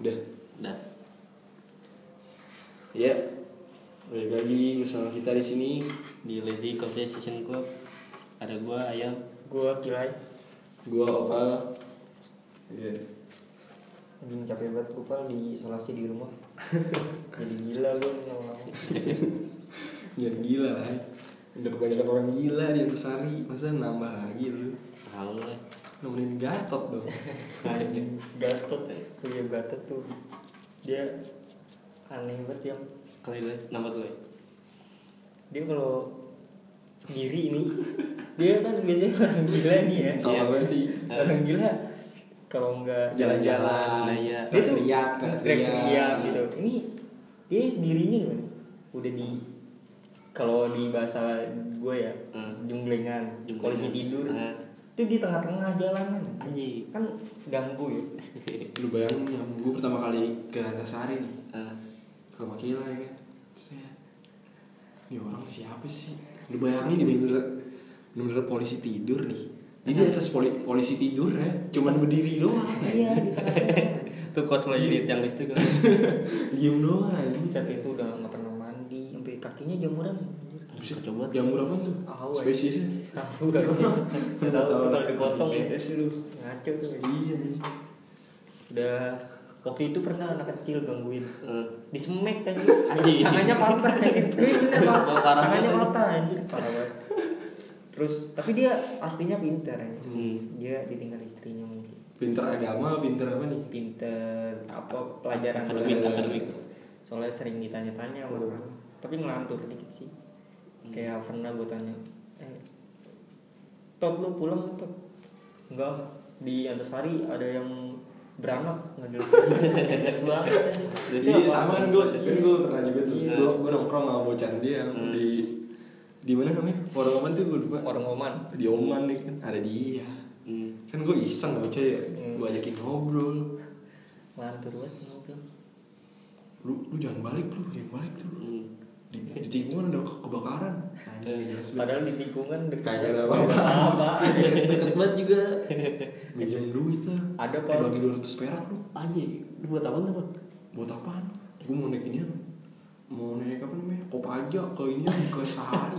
Udah. Dah. Ya. Balik lagi bersama kita di sini. Di Lazy Coffee Session Club ada gua Ayam. Gua kilai Gua Oval. Iya. Anjing capek banget gua pal di isolasi di rumah Jadi gila gua lama-lama Jangan gila lah. Udah kebanyakan orang gila di Antasari. Masa nambah lagi lu? Tahu lah. Nemenin Gatot dong. Anjing Gatot iya Gatot tuh Dia aneh banget yang Kali nama tuh. ya? Dia kalau diri ini Dia kan biasanya orang gila nih ya Tahu Iya. apa sih? Orang gila kalau nggak Jalan-jalan. Nah, iya. dia tuh Teriak, teriak. gitu ini dia dirinya gimana udah di kalau di bahasa gue ya Hmm. junglengan polisi tidur Hmm. Itu di tengah-tengah jalanan. Anjing. kan ganggu ya. Lu bayangin yang gue pertama kali ke Antasari nih. Ah, ke Makila ya kan. Set. ini orang siapa sih? Lu bayangin nih bener-bener bener-bener polisi tidur nih. Ini di atas poli, polisi tidur ya. Cuman berdiri doang. Iya Tuh cosplay unit yang listrik kan. diem doang aja saat itu udah nggak pernah mandi. Sampai kakinya jamuran Banget. jamur apa tuh? Tahu, ya. spesiesnya tahu. Gak tahu kalau dipotong PS lu. Ngaco tuh iya udah waktu itu pernah anak kecil gangguin. Eh, di semek tadi. Anjing. tangannya patah parah tangannya patah anjir parah banget. Terus tapi dia aslinya pinter anjir. Hmm. dia ditinggal istrinya mungkin. Pinter agama pinter apa nih? Pinter apa pelajaran Akademik, akademik. soalnya sering ditanya-tanya sama orang. Tapi ngelantur dikit sih. Kayak pernah gue tanya eh tot lu pulang tot? Enggak di Antasari ada yang beranak nggak jelas nggak jelas banget iya sama kan gue kan gue pernah juga tuh. Iya. gue gue nongkrong sama bocah dia yang Hmm. di di mana namanya? Orang Oman tuh gue lupa. Orang Oman. Di Oman nih kan ada dia. Hmm. kan gue iseng bocah ya Hmm. gue ajakin ngobrol. Ngelantur banget ngobrol. Lu lu jangan balik lu jangan balik lu. Hmm. Di, di tikungan ada ke- kebakaran. Jelas banget. padahal di tikungan dekat. Kagak ada apa-apa. apa deket banget juga. Minjem duit lah. Ada, Eh, Pak. bagi 200 perak lu. Lu buat apa Pak? buat apaan? Gue mau naik ini mau naik apa namanya? Kopaja ke ini ke sehari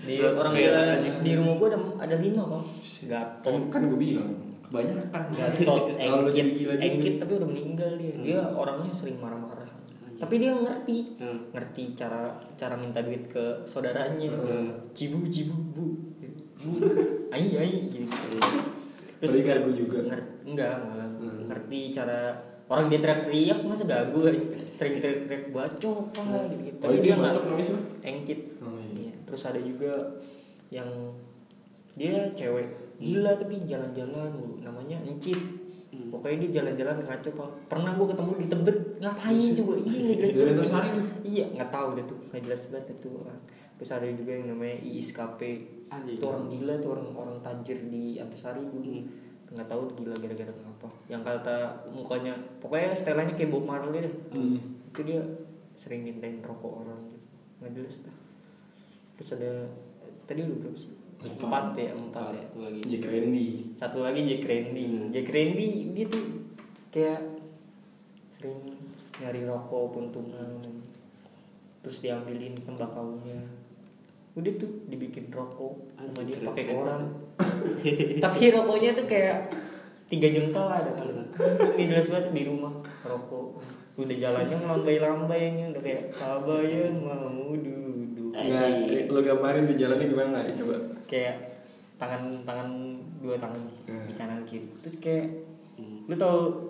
di orang gila aja? di rumah gua ada ada lima kok kan, gatot. Kan gue bilang kebanyakan. Gatot engkit. engkit tapi udah meninggal dia. Dia orangnya sering marah-marah tapi dia ngerti Hmm. ngerti cara cara minta duit ke saudaranya Hmm. cibu cibu bu bu ai ai gitu Berarti gagu juga? ngerti, enggak enggak Hmm. ngerti cara orang dia teriak-teriak masa gagu sering teriak-teriak bacok apa gitu, -gitu. oh yang nggak- bacok namanya siapa engkit Oh, iya. Iya. terus ada juga yang dia cewek gila tapi jalan-jalan namanya encit Hmm. pokoknya dia jalan-jalan ngaco Pak. pernah gua ketemu di tebet. Ngapain Buset. coba? Iya nggak jelas banget. Iya nggak tahu deh tuh. Nggak jelas banget itu orang terus ada juga yang namanya ISKP itu orang gila tuh orang orang tajir di Antasari dulu Hmm. nggak tahu gila gara-gara kenapa yang kata mukanya pokoknya setelannya kayak Bob Marley deh. Hmm. itu dia sering mintain rokok orang gitu. Nggak jelas dah. Terus ada tadi udah berapa sih Empat. empat ya empat ya. Satu lagi. Jack Randy. Satu lagi Jack Randy. Hmm. Jack Randy dia tuh kayak sering nyari rokok puntungan terus diambilin tembakaunya udah tuh dibikin rokok sama dia pakai koran. Tapi rokoknya tuh kayak tiga jengkal ada kali ini jelas banget di rumah rokok. Udah jalannya melambai-lambai ini udah kayak kabayan mau duduk Nah, lo gambarin tuh jalannya gimana ya coba kayak tangan tangan dua tangan Hmm. di kanan kiri terus kayak Hmm. lu tau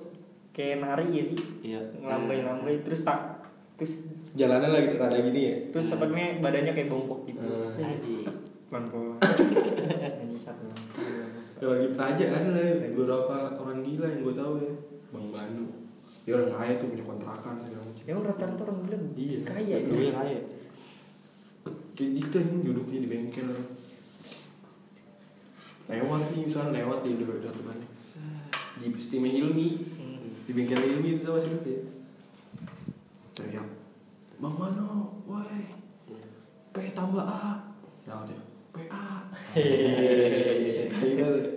kayak nari ya sih Iya. ngelambai-lambai terus tak terus jalannya lagi rada gini ya terus sepertinya badannya kayak bongkok gitu Hmm. Anjing. pelan-pelan ini satu Ya, lagi aja kan ada beberapa orang gila yang gue tahu ya bang Banu dia orang kaya tuh punya kontrakan segala macam emang rata-rata orang bilang Iya. kaya ya kaya. Kayak gitu nih duduknya di bengkel lewat nih misalnya lewat di satu kan di steam Hilmi Hmm. di bengkel Hilmi itu sama siapa ya? Teriak bang Mano woi. P tambah A. Nah dia PA Gimana?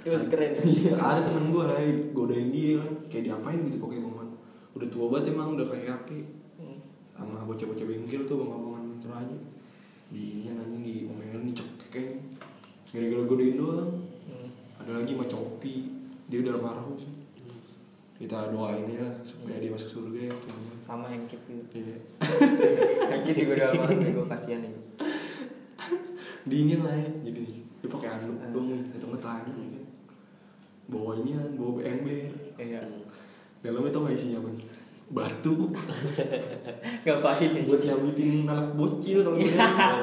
itu masih keren ya? Iya, ada temen gue lah, godain dia kan, kayak diapain gitu Pokemon Udah tua banget emang, udah kayak kaki Hmm. Sama bocah-bocah bengkel tuh, bang-abangan terakhir Di ini anjing di omelin, di cekek Gara-gara godain doang. Hmm. Ada lagi sama Copi, dia udah marah sih. Kita doain aja lah, supaya dia masuk surga ya sama yang gitu Iya. yang gue udah marah gue kasihan nih. Dingin lah ya, jadi dia pakai anduk dong nih, datang ke tangan gitu. Bawa ini bawa ember iya. Dalamnya tau gak isinya apa? Batu. Ngapain nih buat nyambitin anak bocil kalau Iya.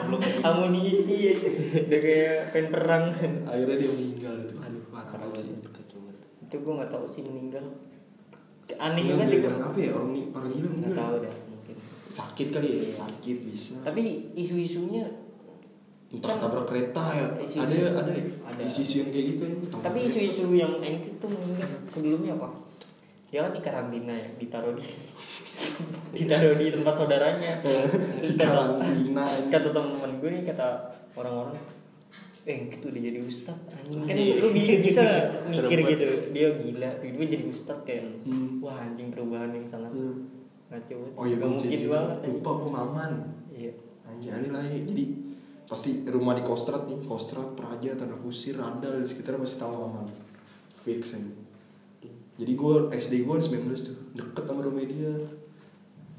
gitu. amunisi ya. Udah kayak pengen perang. Akhirnya dia meninggal itu. Aduh parah banget. sih. Itu gue nggak tahu sih meninggal. Aneh banget gara-gara itu apa ya? Orang orang gila nggak tahu dah mungkin. Sakit kali ya? Iya. sakit bisa. Tapi isu-isunya entah tabrak kereta ya. Ada ada. Ada. isu-isu yang kayak gitu ya tapi isu-isu yang enak itu meninggal sebelumnya apa dia kan di karantina ya ditaruh di ditaruh di tempat saudaranya. Di karantina kata teman-teman gue nih kata orang-orang eh itu udah jadi ustad anjing. Kan Iya. lu bi- bisa mikir gitu. Dia gila tiba-tiba jadi ustad kayak Hmm. wah anjing perubahan yang sangat Hmm. ngaco. Oh iya Gak mungkin banget lupa gue maman. Iya. Anjing aneh lah ya jadi pasti rumah di Kostrad nih. Kostrad Praja Tanah Kusir Randal di sekitar pasti tahu maman. Fix ini jadi gue SD gue 19 tuh. Deket sama rumah dia.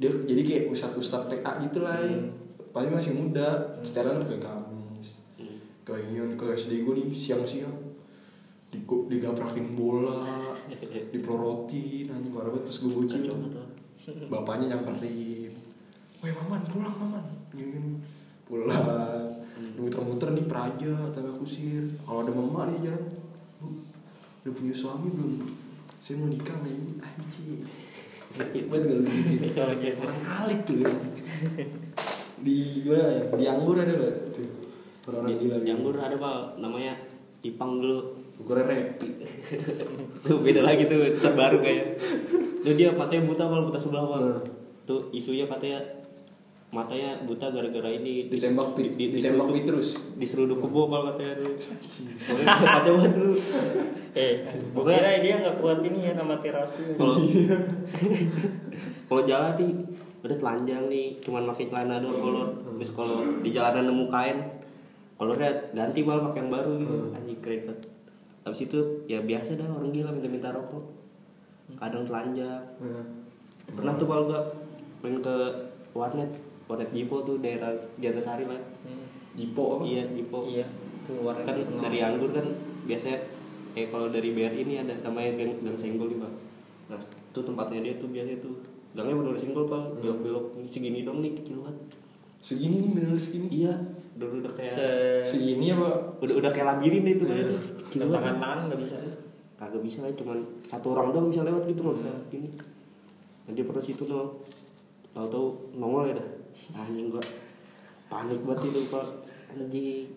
Dia jadi kayak ustad ustad TK gitu lah ya. Hmm. pasti masih muda. Setelan pakai gamis. Hmm. inian ke SD gue nih siang-siang. Di digaprakin bola. Dipelorotin anjing parah banget. Terus gue bocil bapaknya nyamperin. Weh maman pulang maman. Gini gini. Pulang. Muter-muter nih praja tanah kusir. Kalau ada mama nih jalan. Udah punya suami belum saya mau nikah sama ini. Anjing. Ngepit banget kalau gitu gitu. orang alik dulu di gimana ya? Di anggur ada tuh. Orang-orang gila Di Janggur ada pak. Namanya Ipang dulu. gue rep Tuh beda lagi tuh. Terbaru kayak. Tuh dia matanya buta kalau buta sebelah pak. Hmm. Tuh isunya katanya matanya buta gara-gara ini ditembak di, di, ditembak diseruduk- Petrus diseruduk kebo kalau katanya tuh. Soalnya kacau banget dulu. eh pokoknya dia nggak kuat ini ya sama terasi Kalau kalau jalan nih udah telanjang nih. Cuman pakai celana doang kolor. Terus kalau di jalanan nemu kain kolornya ganti malah pakai yang baru gitu. Anjing keren banget habis itu ya biasa dah orang gila minta-minta rokok. Kadang telanjang. Pernah tuh kalau gua pengen ke warnet warnet Jipo tuh daerah Jatinegara lah Jipo apa? iya Jipo iya. Tuh warna kan dari anggur kan biasanya eh kalau dari BRI ini ada namanya gang, gang senggol nih pak. Nah itu tempatnya dia tuh biasanya tuh gangnya bener senggol pak. Hmm. belok belok segini dong nih kecil banget segini nih bener segini. Iya udah udah kayak se segini apa? Udah udah kayak labirin deh itu Hmm. kayaknya. kecil banget tangan tangan nggak bisa kagak bisa lah cuman satu orang doang bisa lewat gitu nggak bisa Hmm. ini. Nah, dia pernah situ no tahu tahu nongol ya dah. Anjing gua. Panik banget itu pak. Anjing.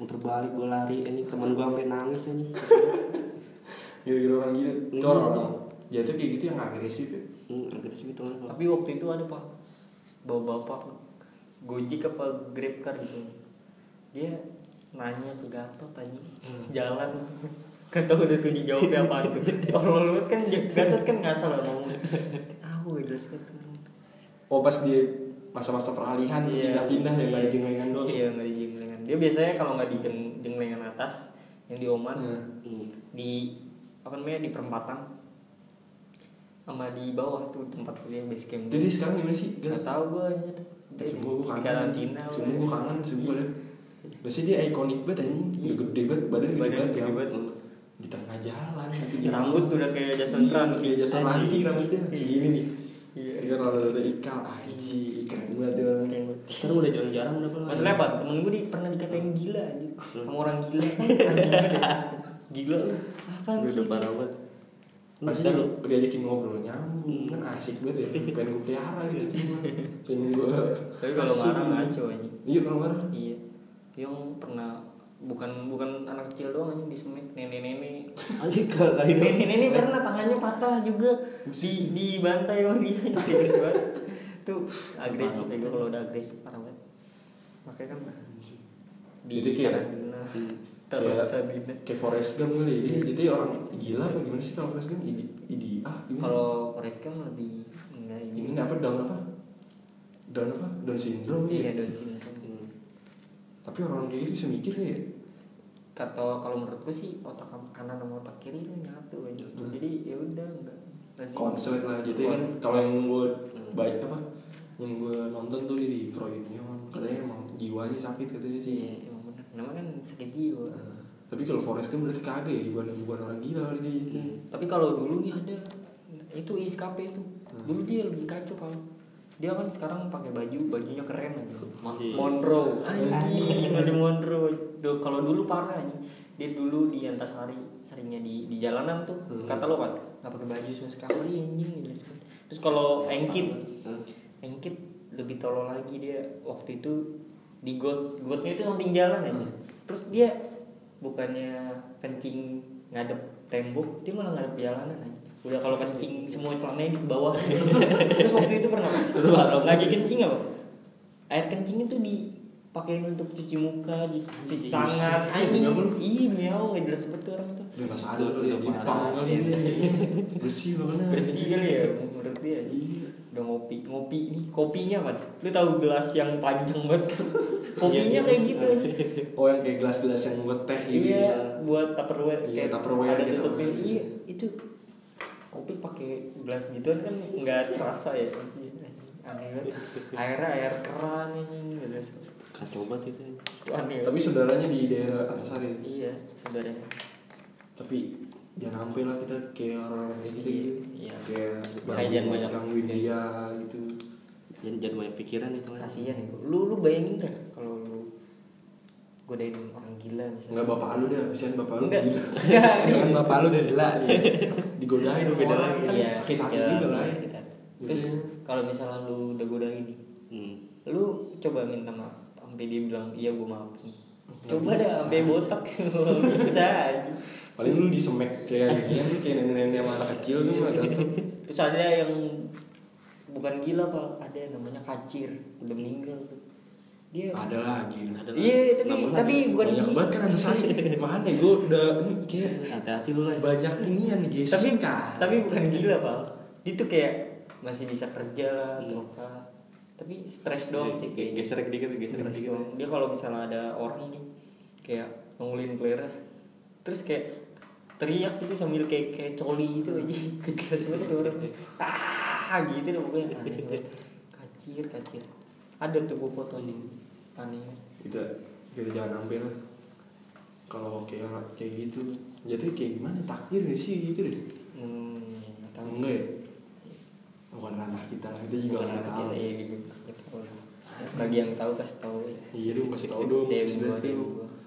Muter balik gua lari. Anjing teman gua sampai nangis anjing. Gara-gara orang gila. Itu Iya. orang-orang Jatuh kayak gitu yang agresif ya? Hmm, agresif itu kan Pak. tapi waktu itu ada pak. Bawa bapak gojek apa grab car gitu. Dia nanya ke Gatot anjing. Jalan. Gak tau udah tuh dijawabnya apa tuh. Tolol banget kan. Gatot kan nggak salah ngomong. Tahu gak jelas banget Oh pas dia masa-masa peralihan Iya. pindah-pindah ya nggak Iya. jenglengan doang. Iya nggak di jenglengan Dia biasanya kalau nggak di jeng, jenglengan atas Yang di Oman Iya. Hmm. Di Apa namanya di perempatan sama di bawah tuh tempat dia base camp. Jadi sekarang gimana sih? Gak tau gue anjir. Dia Semua gue di kangen Semua gue kangen Semua deh. Biasanya dia ikonik banget anjing. Udah gede banget Badan gede Badan banget gede ya. banget. Di tengah jalan gitu. Rambut tuh udah kayak Jason Iya, Ranti Kayak Jason Ranti rambutnya. Segini nih Iya rada-rada ikal Anjing Keren banget dia orang sekarang udah jarang-jarang udah Pak. Masalahnya apa? Temen gue di, pernah dikatain gila anjir Sama orang gila. Gila lu Apaan Udah sih? udah parah banget Kan- kan diajakin ngobrol nyambung Kan asik banget ya Pengen gue pelihara gitu Pengen gue Tapi kalau marah gitu. ngaco anjing Iya kalau marah Iya Yang pernah bukan bukan anak kecil doang anjing di semek nenek-nenek. Anjing kali nenek-nenek pernah tangannya patah juga. Di dibantai sama dia. Serius banget. tuh agresif ya gue kalau udah agresif parah banget. Makanya kan di Jadi kayak- kayak kayak Forrest Gump kali. Dia jadi orang gila apa gimana sih kalau Forrest Gump? Idi idi ah gimana? Kalau Forrest Gump lebih enggak ini. Ini. apa down apa? Down apa? Down syndrome Iya, ya Down syndrome. Hmm. tapi orang kayak gitu bisa mikir ya Kata kalau menurutku sih otak kanan sama otak kiri itu nyatu aja. Hmm. Jadi ya udah enggak. Konslet lah gitu kan Kons- kalau yang gue Hmm. baik apa yang gue nonton tuh di Freud kan katanya emang jiwanya sakit katanya sih Iya, emang benar. Namanya kan sakit jiwa. Nah, tapi kalau Forrest Gump berarti kagak ya bukan bukan orang gila kali dia gitu Tapi kalau dulu nih ada itu iskape itu. Hmm. Dulu dia lebih kacau kalau dia kan sekarang pakai baju bajunya keren. Ma- Iya. Monroe. Anjing, Monroe. Kalau dulu parah anjing. Dia dulu di Antasari, seringnya di di jalanan tuh. Hmm. Kata lo kan, nggak pakai baju sama sekali anjing jelas banget. Terus kalau Engkit, Hmm. Engkit lebih tolol lagi dia waktu itu di got gotnya itu samping jalan aja. Hmm. Terus dia bukannya kencing ngadep tembok, dia malah ngadep jalanan aja. Udah kalau kencing semua celananya di bawah. Terus waktu itu pernah lagi kencing apa? Air kencing itu dipakein untuk cuci muka, cuci, tangan. Anjing, iya miau nggak jelas betul orang tuh. udah nggak sadar kali ya Udah di parah. pang kali Iya. dia bersih banget Bersih kali ya menurut dia. iya udah ngopi ngopi nih kopinya apa lu tahu gelas yang panjang banget kopinya Iya, kayak iya. gitu oh yang kayak gelas-gelas yang buat teh gitu iya ya. buat tupperware Iya, kayak Tupperware ada gitu. tutupnya iya itu kopi pakai gelas gituan kan nggak terasa ya aneh banget. Airnya air keran ini nggak jelas kacau banget itu. Aneh. Tapi saudaranya di daerah Antasari. Iya saudaranya. Tapi jangan sampai lah kita kayak orang kayak gitu gitu. Iya. kayak jangan banyak gangguin dia gitu. Jangan jangan banyak pikiran itu kan. Kasihan ya lu lu bayangin dah kalau lu godain orang gila misalnya? Enggak bapak lu dah, misalnya bapak lu Enggak. gila. Misalkan bapak lu gila. nih. Digodain sama Beda orang lagi. kan Iya, sakit hati iya, juga lah. sakit hati. Terus kalau misalnya lu udah godain nih, hmm. lu coba minta maaf sampai dia bilang iya gue maafin. Coba dah sampai botak bisa aja. Paling lu disemek kayak gini tuh kayak nenek-nenek sama anak kecil tuh mah datang. Terus ada yang bukan gila pak, ada yang namanya kacir udah meninggal tuh. Dia Ada lagi. Ada Iya, tapi Namun tapi ada. bukan Banyak banget kan Antasari. Mana gue udah nih kayak hati-hati lu lah banyak inian nih guys. tapi kan. tapi bukan gila pak. Dia tuh kayak masih bisa kerja lah atau Hmm. apa. Tapi stres doang sih kayaknya. geser dikit geser dikit. Dia kalau misalnya ada orang nih kayak nungulin player terus kayak teriak gitu sambil kayak kayak coli gitu aja keras banget ada orang ah gitu deh pokoknya kacir kacir ada tuh gue foto nih aneh kita kita jangan sampai lah. Kalau kayak kayak gitu, jatuh kayak gimana takdir gak sih gitu deh. hmm nggak tahu Enggak ya? Bukan ranah kita lah, kita juga nggak tahu. kita, iya gitu tahu bagi yang tahu kasih tahu ya Iya dong, kasih tau dong.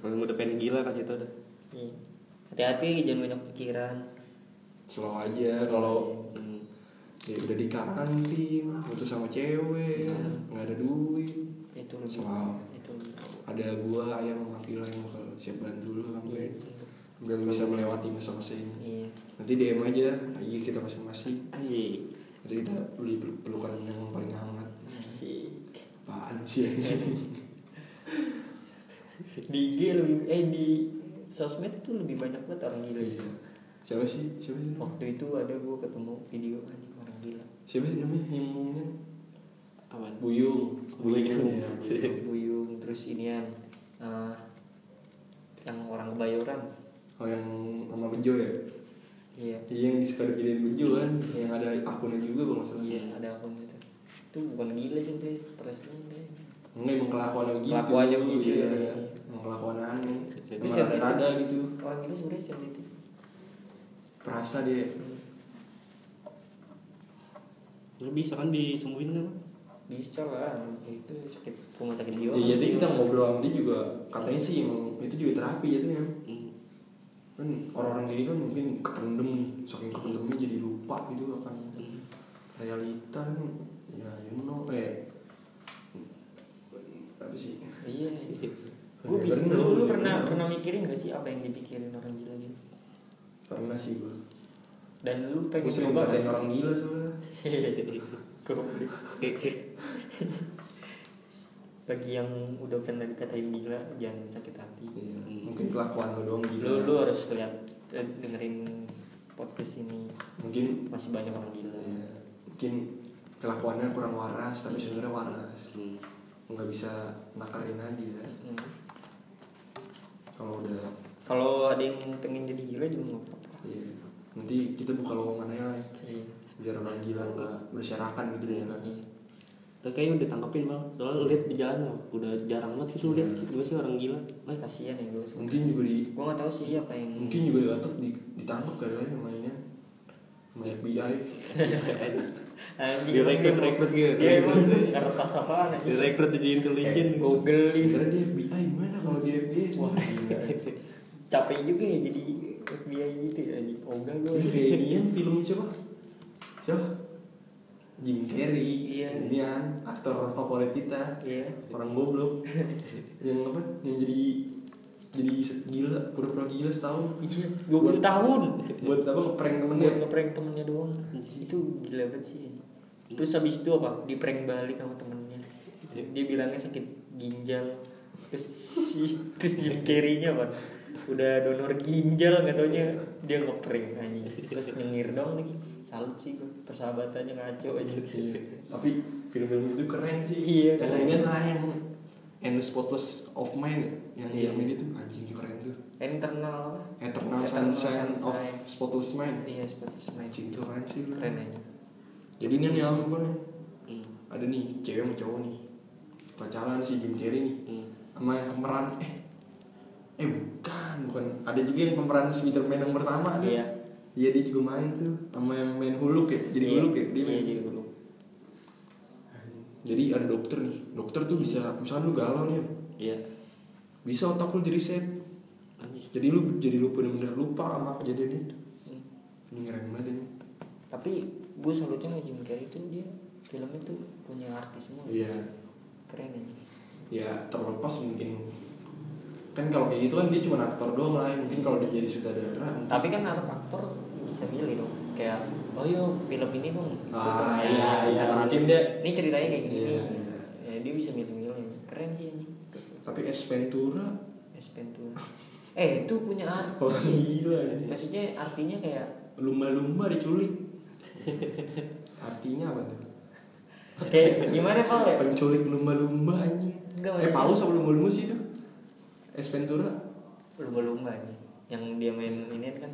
Kalau udah pengen gila kasih tau dah Iya. hati-hati jangan banyak pikiran Slow aja kalau hmm. Ya udah di karantin, putus sama cewek, Iya. nggak ada duit. itu lebih Selalu. itu Ada gua ayam Akila yang bakal siap bantu lu sampai Iya. biar bisa melewati masa-masa ini. iya Nanti DM aja, lagi kita masing-masing. Nanti kita beli pel- pelukan yang paling hangat. asik Apaan sih di IG lebih eh di sosmed tuh lebih banyak banget orang gila Iya. Siapa sih? Siapa sih? waktu itu ada gue ketemu video gila Siapa namanya? Yang ngomongnya? Apaan? Buyung. Buyung. Ya, Buyung. Buyung terus inian eh, yang orang kebayoran Oh yang sama Bejo ya? iya Iya yang di suka videoin Bejo kan? Yang ada akunnya juga bang masalah. iya ada akun itu itu bukan gila sih udah stres udah Enggak emang kelakuannya begitu. Kelakuannya begitu, Iya. iya. Emang kelakuan aneh. Emang rada gitu. orang itu sebenarnya sensitif Perasa dia. Lu bisa kan disembuhin kan? Bisa lah itu sakit rumah sakit jiwa Iya jadi kita ngobrol sama dia juga katanya sih emang itu juga terapi jatuhnya. hmm. Kan orang-orang gini kan mungkin kependem nih, saking kependemnya jadi lupa gitu akan Hmm. realita kan. Ya you know eh apa sih? Iya. Ya, gue lu, lu ya, pernah pernah mikirin gak sih apa yang dipikirin orang gila gitu? Pernah sih gue dan lu gue pengen sering coba ngatain gak orang gila soalnya bagi yang udah pernah dikatain gila jangan sakit hati. Iya, mungkin kelakuan lo doang lu gila. Lu harus lihat eh, dengerin podcast ini. Mungkin masih banyak orang gila. Iya, mungkin kelakuannya kurang waras tapi sebenarnya waras. Hmm. nggak bisa nakarin aja. Hmm. kalau udah kalau ada yang pengen jadi gila juga nggak apa-apa. Iya nanti kita buka lowongan aja lah Iya. biar orang gila nggak berserakan gitu ya kan Iya. Tapi kayaknya udah tangkapin bang. Soalnya lihat di jalan udah jarang banget gitu lihat gue sih orang gila. Wah, kasihan ya gue mungkin juga di gue nggak tahu sih apa yang mungkin juga gatot di, ditangkap kali ya mainnya sama FBI Direkrut- emang rekrut gitu. Iya emang kertas apaan aja Direkrut jadi intelijen. Eh, Google nih. sebenarnya di FBI gimana kalau di FBI Wah, capek juga ya jadi FBI gitu ya anjing ogah gue Ini kayak film siapa? Siapa? Jim Carrey. Iya. Kan aktor favorit kita. iya Orang goblok. yang apa? Yang jadi jadi gila, pura-pura gila setahun. iya 20 tahun Buat apa ngeprank temennya? buat ngeprank temennya doang itu gila banget sih terus habis itu apa di prank balik sama temennya dia bilangnya sakit ginjal terus si terus Jim Carrey-nya apa udah donor ginjal nggak taunya dia ngeprank anjing terus nyengir dong lagi salut sih gue persahabatannya ngaco aja Tapi film-film itu keren sih. Iya, Yang keren. ini lah yang And the Spotless of Mind ya? yang Iya. filmnya itu anjing keren tuh. internal Eternal, Eternal Sunshine, of Sunshine. Spotless Mind. iya seperti semacam Anjing itu keren sih. keren aja Jadi ini nih yang apa nih? Hmm. Ada nih cewek sama cowok nih. Pacaran si Jim Carrey nih. Hmm. sama yang pemeran eh eh bukan bukan. Ada juga yang pemeran Spiderman yang pertama tuh. Iya. iya dia juga main tuh. Sama yang main Huluk ya. Jadi Iya. Huluk ya dia Iya, main. jadi Huluk. jadi ada dokter nih. Dokter tuh bisa misalnya lu galau nih Iya. bisa otak lu jadi set jadi lu jadi lu bener-bener lupa sama kejadian itu Hmm. ini keren banget ini. Tapi gue salutnya sama Jim Carrey itu dia filmnya tuh punya artis semua. Iya. Keren aja ya terlepas mungkin kan kalau kayak gitu kan dia cuma aktor doang lah mungkin kalau dia jadi sutradara tapi kan anak aktor bisa milih dong kayak oh yuk film ini dong. Ah, Gitu. iya, iya. Nah, Mungkin dia- ini ceritanya kayak gini. Iya. nih ya, dia bisa milih-milih. Keren sih anjing. Tapi S Ventura? Es Ventura. Eh itu punya arti. Orang gila ini maksudnya artinya kayak lumba-lumba diculik. Artinya apa tuh? Kayak gimana pak ya penculik lumba-lumba anjing. Eh paus apa lumba-lumba sih itu S Ventura? Lumba-lumba aja yang dia main ini kan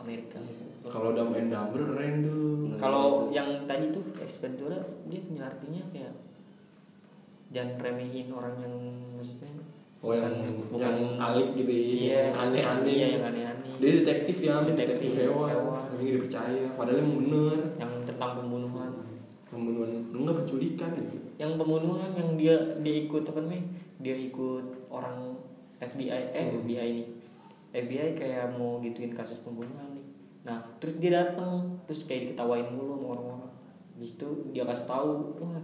Amerika kalau udah main double keren tuh. Kalau yang tadi tuh Ventura dia punya artinya kayak jangan remehin orang yang maksudnya oh yang bukan- yang alik gitu ya Iya, yang aneh-aneh. Iya, yang aneh-aneh. dia detektif ya detektif, Detektif hewan. hewan. tapi dipercaya. Padahal emang bener yang tentang pembunuhan. pembunuhan. Enggak penculikan gitu. Yang pembunuhan yang dia dia ikut apa namanya? Dia ikut orang FBI eh Hmm. FBI nih. FBI kayak mau gituin kasus pembunuhan nih. Nah, terus dia datang, terus kayak diketawain mulu sama orang-orang. Habis itu dia kasih tahu, wah,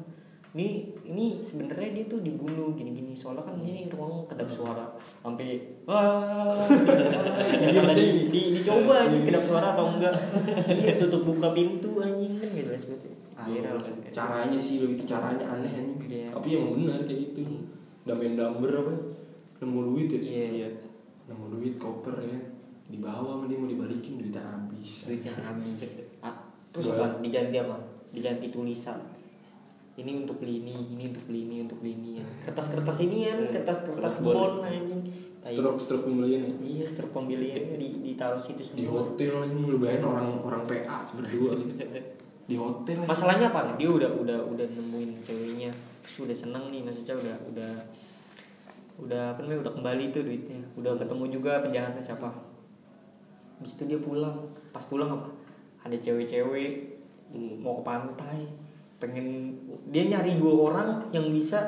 ini ini sebenarnya dia tuh dibunuh gini-gini soalnya kan ini ruang kedap suara sampai wah Iya, di, di, dicoba aja kedap suara atau enggak iya tutup buka pintu anjing kan gitu banget akhirnya langsung kayak caranya sih lebih caranya aneh anjing Iya. tapi emang bener kayak gitu udah main dumber apa nemu duit ya? Iya. Nemu duit koper ya kan. Dibawa sama dia mau dibalikin duitnya habis. Duitnya habis. Ah, terus apa? Diganti apa? Diganti tulisan. Ini untuk beli ini ini untuk beli ini untuk beli ini ya. kertas-kertas ini kan kertas-kertas Kertas bond. bond. anjing. Tai. stroke stroke pembelian ya? Iya struk pembeliannya di ditaruh situ di semua. hotel anjing lu bayangin orang orang PA berdua gitu. Di hotel masalahnya apa dia udah udah udah nemuin ceweknya. Terus udah seneng nih maksudnya udah udah udah apa namanya udah kembali tuh duitnya udah ketemu juga penjahatnya siapa Habis itu dia pulang pas pulang apa ada cewek-cewek Hmm. mau ke pantai pengen dia nyari dua orang yang bisa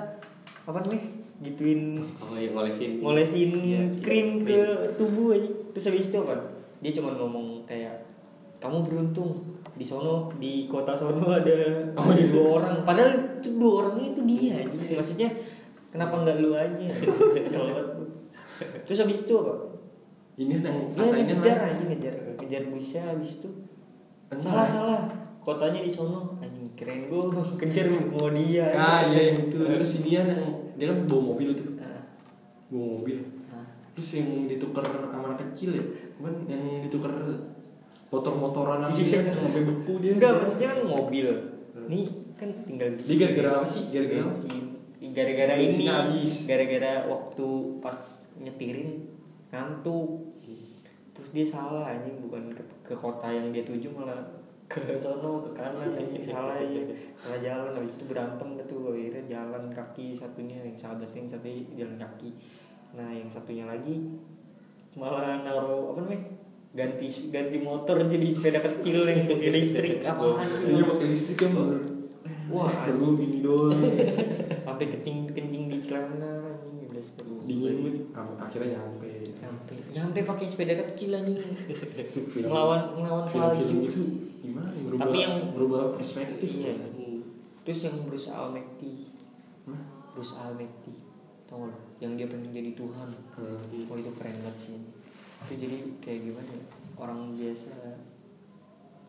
apa namanya gituin Oh yang ngolesin. ngolesin iya, krim krim. ke tubuh aja terus habis itu apa dia cuma ngomong kayak kamu beruntung di sono di kota sono ada Oh, iya. dua orang padahal itu dua orangnya itu dia aja maksudnya kenapa nggak lu aja? Gua. terus habis itu apa? Ini yang katanya ngejar aja ngejar ngejar busnya habis itu. Salah salah. Kotanya di sono. Anjing keren gue kejar mau dia. Ah iya yang itu terus si dia yang dia kan bawa mobil tuh. Nah, bawa mobil. Nah. terus yang ditukar sama anak kecil ya? Kan yang ditukar motor-motoran aja Iya. yang sampai beku dia. Enggak, maksudnya kan mobil. Nih kan tinggal Dia gara-gara apa sih? Gara-gara? Gara-gara ini gara-gara waktu pas nyetirin ngantuk. Terus dia salah anjing bukan ke, ke kota yang dia tuju malah ke sono ke kanan anjing salah aja salah jalan habis itu berantem tuh akhirnya jalan kaki satunya yang sahabatnya yang satu jalan kaki. Nah yang satunya lagi malah naruh apa namanya ganti ganti motor jadi sepeda kecil yang pakai listrik. Apaan iya pakai listrik kan Wah, perlu gini doang. Sampai kencing kencing di celana dingin akhirnya nyampe. Nyampe nyampe pakai sepeda kecil ngelawan ngelawan film-film salju. itu gimana? Berubah Tapi yang- berubah perspektif. Iya. Hmm. terus yang Bruce Almighty Hah? Bruce Almighty tau gak yang dia pengen jadi Tuhan. Hmm. oh itu keren banget sih ini. itu jadi kayak gimana ya? Orang biasa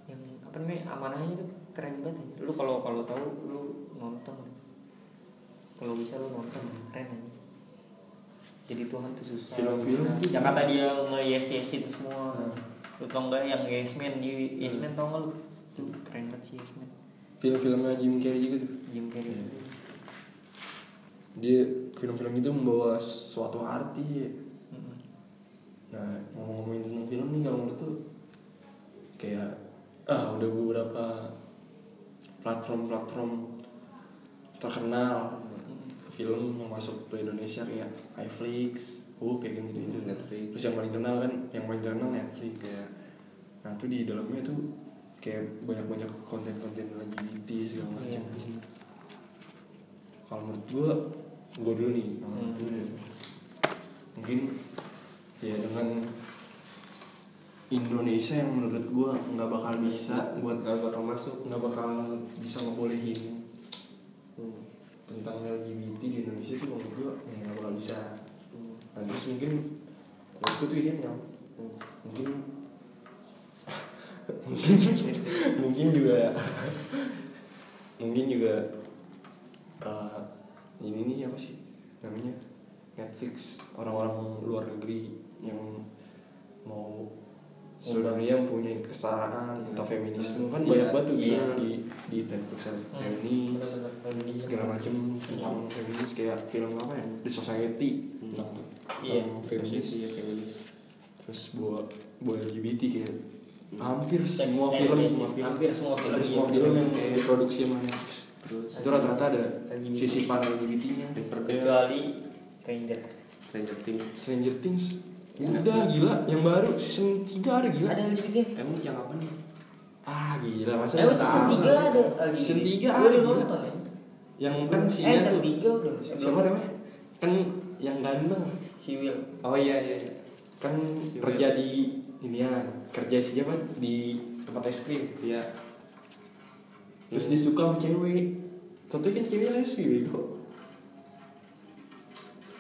yang apa namanya amanahnya itu keren banget aja. lu kalau kalau tahu lu nonton. Kalau bisa lu nonton keren aja jadi Tuhan tuh susah. Film-film tuh- yang kata dia nge yes yesin semua. Hmm. lu tau nggak yang yes man di yes man tau nggak lu? Itu keren banget sih yes man film-filmnya Jim Carrey juga tuh. Jim Carrey. Iya. dia film-film itu membawa suatu arti. Ya. Nah, ngomong-ngomongin tentang film nih kalau menurut tuh kayak ah udah beberapa platform-platform terkenal film yang masuk ke Indonesia kayak iFlix, oh kayak gitu gitu. Netflix. Terus yang paling terkenal kan, yang paling terkenal Netflix. Iya. Nah tuh di dalamnya tuh kayak banyak-banyak konten-konten LGBT segala macam. Iya. Kalau menurut gua, gua dulu nih, Hmm. gua, mungkin ya dengan Indonesia yang menurut gua nggak bakal bisa buat Gak bakal masuk nggak bakal bisa ngebolehin hmm, tentang LGBT di Indonesia tuh menurut gua ya nggak bakal bisa. Nah, terus mungkin menurutku tuh ini yang mungkin mungkin mungkin juga mungkin juga eh, ini nih apa sih namanya? Netflix orang-orang luar negeri yang mau seluruh dunia punya kesetaraan atau feminisme kan Iya, banyak banget tuh di iya. di di Netflix ada feminis Feminis. segala macam tentang feminis kayak film apa ya? The Society. Tentang Iya, feminis Iya, feminis. terus buat buat LGBT kayak hampir Sex semua film iya, semua film. hampir semua film, hampir semua iya, film yang diproduksi sama Netflix. Terus itu rata-rata ada LGBT. sisipan LGBT-nya kecuali Stranger. Stranger Things. Stranger Things udah gila. Yang baru season 3 ada gila. Ada LGBT Emang yang apa nih? ah gila. Masa Eh, nggak season tahu? 3 ada season 3 Gua ada gila. ya. Yang kan si Eh, yang 3 udah siapa namanya? Kan yang ganteng. Si Will. Oh iya iya iya. kan Si kerja di ini ya kerja siapa? Di tempat es krim. Iya. terus dia suka sama cewek. Tentu kan cewek lesbi bego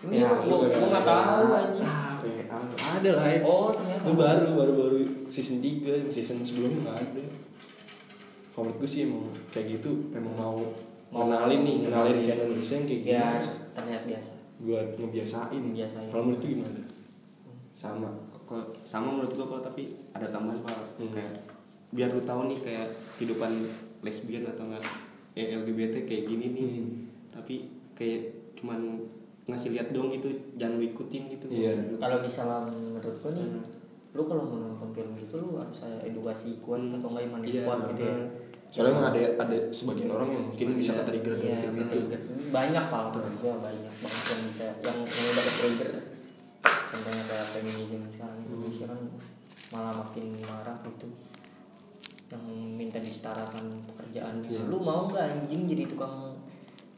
Ini gua- gua nggak tahu, anjing. Ah, PA. ada lah ya. Oh ternyata. Itu baru baru baru season 3 season sebelumnya nggak ada. Kalau menurut gue sih emang kayak gitu emang mau Mau- kenalin nih kenalin ke Indonesia yang kayak gitu Ya terus terlihat biasa. Buat ngebiasain. Ngebiasain. kalau menurut lu gimana? Sama. Kalau sama menurut gua kalau tapi ada tambahan pak. Hmm. kayak biar lu tahu nih kayak kehidupan lesbian atau enggak ya LGBT kayak gini nih. Hmm. tapi kayak cuman ngasih lihat dong gitu jangan lu ikutin gitu Iya. Kalau misalnya menurut gua nih Hmm. Lu kalau mau nonton film gitu lu harus ada edukasi kuat Hmm. atau enggak iman Iya, kuat gitu ya soalnya emang ada ada sebagian orang yang mungkin bisa Iya. ke-trigger dari Iya, film itu trigger. banyak pak ya banyak banget yang bisa yang yang udah ke trigger contohnya kayak feminisme sekarang Indonesia kan malah makin marah gitu yang minta disetarakan pekerjaannya Iya. lu mau nggak anjing jadi tukang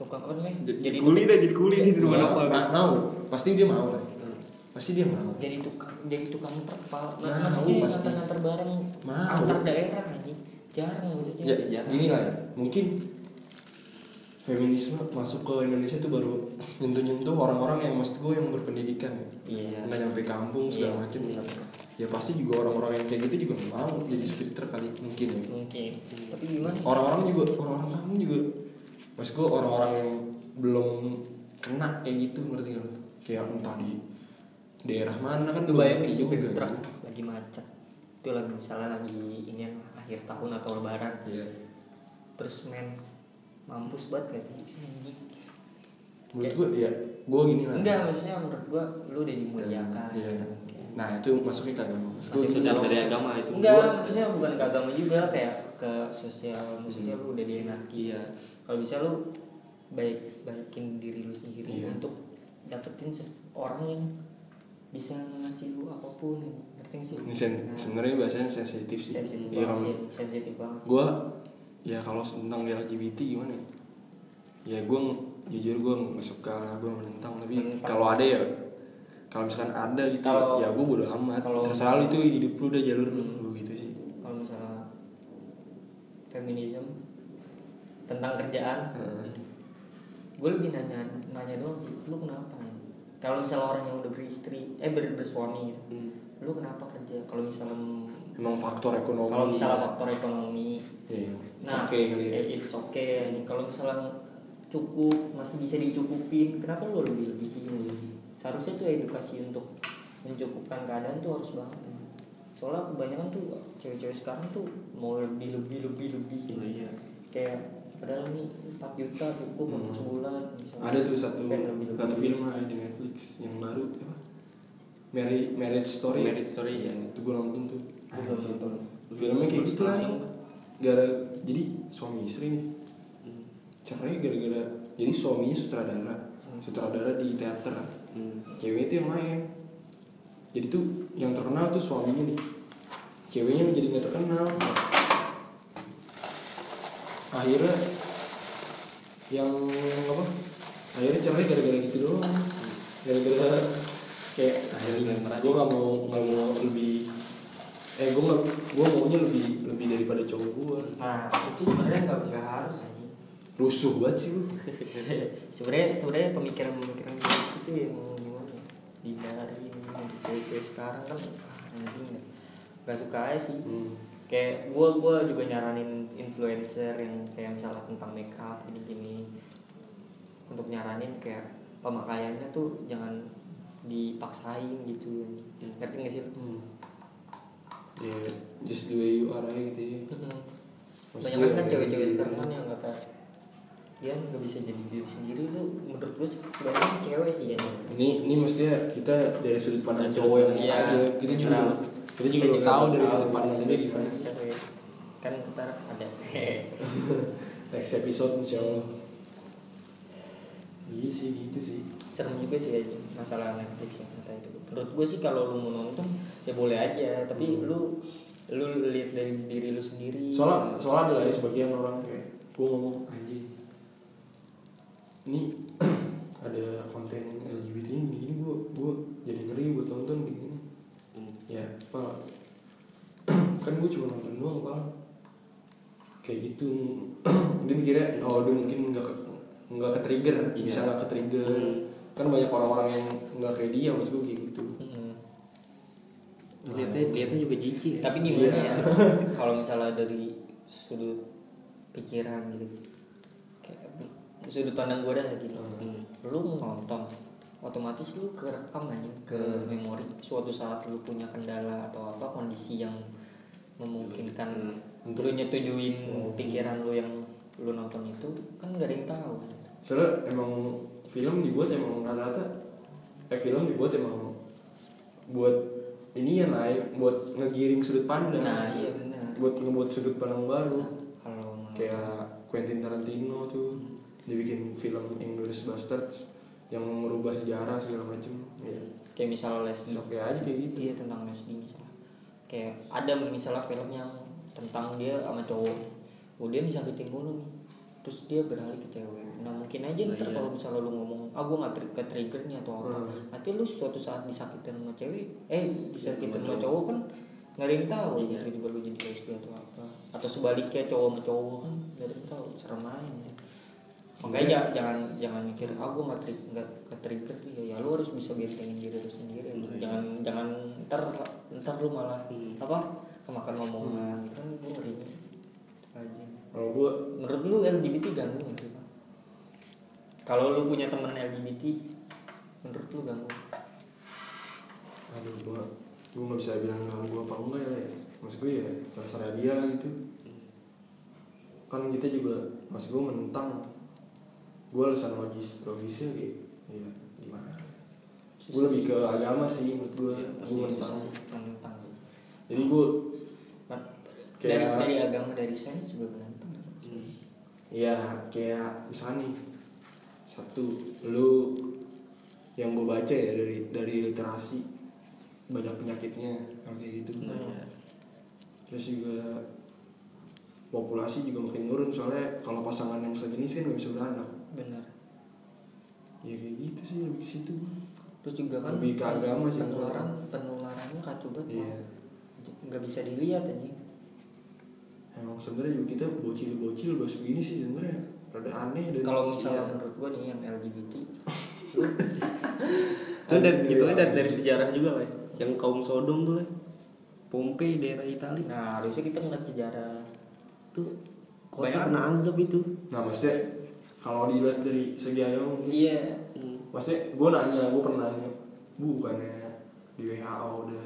tukang apa namanya jadi kuli dah jadi kuli di rumah mau, apa ma- mau. Pasti dia mau lah pasti dia mau. Jadi tukang jadi tukang terpal. Mau, nah, maksudnya pasti. ngantar barang Mau. antar daerah anjing. Jarang maksudnya. Ya Jarang. gini lah. Ya mungkin feminisme masuk ke Indonesia tuh baru nyentuh-nyentuh orang-orang yang maksud gue yang berpendidikan ya. Iya. Nggak nyampe kampung segala Iya, macem. iya. ya pasti juga orang-orang yang kayak gitu juga mau jadi supporter kali. Mungkin ya. Mungkin. Tapi gimana ya? orang-orang juga orang-orang kampung juga maksud gue orang-orang yang belum kena kayak gitu ngerti gak lu? kayak entah di daerah mana kan bayangin ngerti supir juga. truk lagi macet. Itu lagi misalnya lagi ini akhir tahun atau lebaran. Iya. Terus mens mampus banget gak sih? Anjing. Menurut gue ya gue gini lah. Enggak maksudnya menurut gua lu udah dimuliakan Iya. Kayak- nah itu masuknya ke agama. Gua itu dalam dari agama itu enggak Gua- maksudnya bukan ke agama juga kayak ke sosial. Maksudnya lu udah dienaki Iya. Kalau bisa lu baik baikin diri lu sendiri Iya. untuk dapetin orang yang bisa ngasih lu apa pun ngerti sih? Ini sen- Nah, sebenarnya bahasanya sensitif sih. sensitif Iya, banget sih sensitif banget gue ya kalau tentang LGBT gimana ya? Ya gue jujur gue nggak suka lah gue menentang. Tapi kalau ada ya kalau misalkan ada gitu Kalau- ya gue bodo amat. kalau- terserah lu itu hidup lu udah jalur lu. Hmm. gitu sih. Kalau misalnya feminisme tentang kerjaan. Heeh. gue lebih nanya nanya doang sih lu kenapa? Kalau misalnya orang yang udah beristri eh ber, bersuami gitu Hmm. lu kenapa kerja? Kalau misalnya emang faktor ekonomi. kalau misalnya faktor ekonomi. It's nah okay ya. eh, it's okay. Ini kalau misalnya cukup masih bisa dicukupin kenapa lu lebih lebihin seharusnya tuh edukasi untuk mencukupkan keadaan tuh harus banget. Soalnya kebanyakan tuh cewek-cewek sekarang tuh mau lebih lebih lebih lebih. Oh, iya. kayak padahal ini 4 juta cukup Hmm. untuk sebulan misalnya. ada tuh satu satu film lah di Netflix yang baru apa Marriage Marriage Story Marriage Story, ya ya. itu gue nonton tuh belum Anjir. nonton. filmnya kayak gitu lah gara jadi suami istri nih Hmm. cerai gara-gara jadi suaminya sutradara sutradara di teater Hmm. cewek itu yang main jadi tuh yang terkenal tuh suaminya nih ceweknya menjadi nggak terkenal akhirnya yang apa? Akhirnya cerai gara-gara gitu doang. Gara-gara kayak merasa- gue gak mau nggak mau lebih eh gue nggak gue maunya lebih lebih daripada cowok gue nah itu sebenarnya nggak nggak harus aja rusuh banget sih lu sebenarnya sebenarnya pemikiran-pemikiran gitu tuh yang gimana ya? Dihindari untuk cewek sekarang kan anjing nggak suka aja sih. Hmm. Kayak gue gua juga nyaranin influencer yang kayak misalnya tentang make up gini-gini untuk nyaranin kayak pemakaiannya tuh jangan dipaksain gitu ngerti gak sih? Hmm. Ya, just the way you are aja gitu ya. Maksud banyak gue kan ya, cewek-cewek gitu. sekarang kan yang kata dia nggak bisa jadi diri sendiri tuh menurut gue sih kebanyakan cewek sih ya Ini ini maksudnya kita dari sudut pandang cowok yang iya, aja. Kita juga netral. Kita juga belum tahu dari sudut pandang dia gimana. kan ntar ada Next episode insya Allah. Iya sih gitu sih. serem juga sih aja masalah Netflix yang kata itu menurut gue sih kalau lu mau nonton ya boleh aja tapi lu lu lihat dari diri lu sendiri Soalnya soalnya ada ya sebagian orang kayak gue ngomong anjing. Ini ada konten LGBT ini gini gue gue jadi ngeri buat nonton begini. Ya, pak kan gue cuma nonton doang pak kayak gitu dia mikirnya oh dia mungkin nggak ke nggak ke trigger Iya. bisa nggak ke trigger Hmm. kan banyak orang-orang yang nggak kayak dia maksud gue kayak gitu Mm. Lihatnya lihatnya juga jijik. tapi gimana Iya. ya kalau misalnya dari sudut pikiran gitu kayak sudut pandang gue dah gitu Hmm. lu nonton otomatis lu kerekam aja ke Hmm. memori suatu saat lu punya kendala atau apa kondisi yang memungkinkan Untuk- lu nyetujuin Hmm. pikiran lu yang lu nonton itu kan gak ada yang tahu soalnya emang film dibuat emang rata-rata eh film dibuat emang buat ini ya naik buat ngegiring sudut pandang. Nah iya benar buat ngebuat sudut pandang baru. Kalau menurut- kayak Quentin Tarantino tuh dia bikin film Inglourious Basterds yang merubah sejarah segala macem. Ya kayak misalnya lesbi oke aja kayak gitu. Iya tentang lesbi misalnya. Kayak ada misalnya film yang tentang dia sama cowok. Oh dia disakitin mulu nih. Terus dia beralih ke cewek. Nah mungkin aja Nah, ntar iya. kalau misalnya lu ngomong ah gue nggak ke trigger nih atau apa Hmm. nanti lu suatu saat disakitin sama cewek. Eh disakitin Sama sama cowok. cowok kan nggak ada yang tahu. Iya. tiba-tiba lu jadi lesbi atau apa. Atau sebaliknya cowok sama cowok kan nggak ada yang tahu. Serem aja makanya ja- jangan jangan mikir ah gue nggak tri- nggak ke trigger ya, ya lu harus bisa bentengin diri lu sendiri. Iya. jangan jangan ntar ntar lu malah Hmm. apa kemakan omongan. Kan gue ngeri aja. Kalau gue menurut lu LGBT ganggu nggak sih pak? Kalau lu punya temen LGBT menurut lu ganggu aduh gua gua nggak bisa bilang ganggu apa enggak ya. Maksud gue ya terserah dia lah gitu. Kan kita juga maksud gue menentang gue alasan logis logisnya kayak ya gimana? Gue lebih ke agama sih menurut gue gue menentang menentang jadi gue Nah, dari dari agama dari sains juga menentang ya kayak misalnya nih satu lu yang gue baca ya dari dari literasi banyak penyakitnya kalau kayak gitu. Hmm. terus juga populasi juga makin nurun soalnya kalau pasangan yang sejenis kan nggak bisa beranak benar ya kayak gitu sih lebih ke situ terus juga kan Lebih ke agama sih, penularan penularannya kacau banget Iya. nggak bisa dilihat aja emang sebenarnya juga kita bocil-bocil bahas begini sih sebenarnya. Rada aneh dan kalau misalnya Iya. menurut gua nih yang LGBT itu dari itu kan dari, dari sejarah juga lah yang kaum Sodom tuh lah Pompei daerah Italia nah harusnya kita ngeliat sejarah tuh kota Banyak. kena azab itu. Nah maksudnya kalau dilihat dari segi agama mungkin. Iya. Hmm. maksudnya gue nanya gue pernah nanya bu bukannya di WHO udah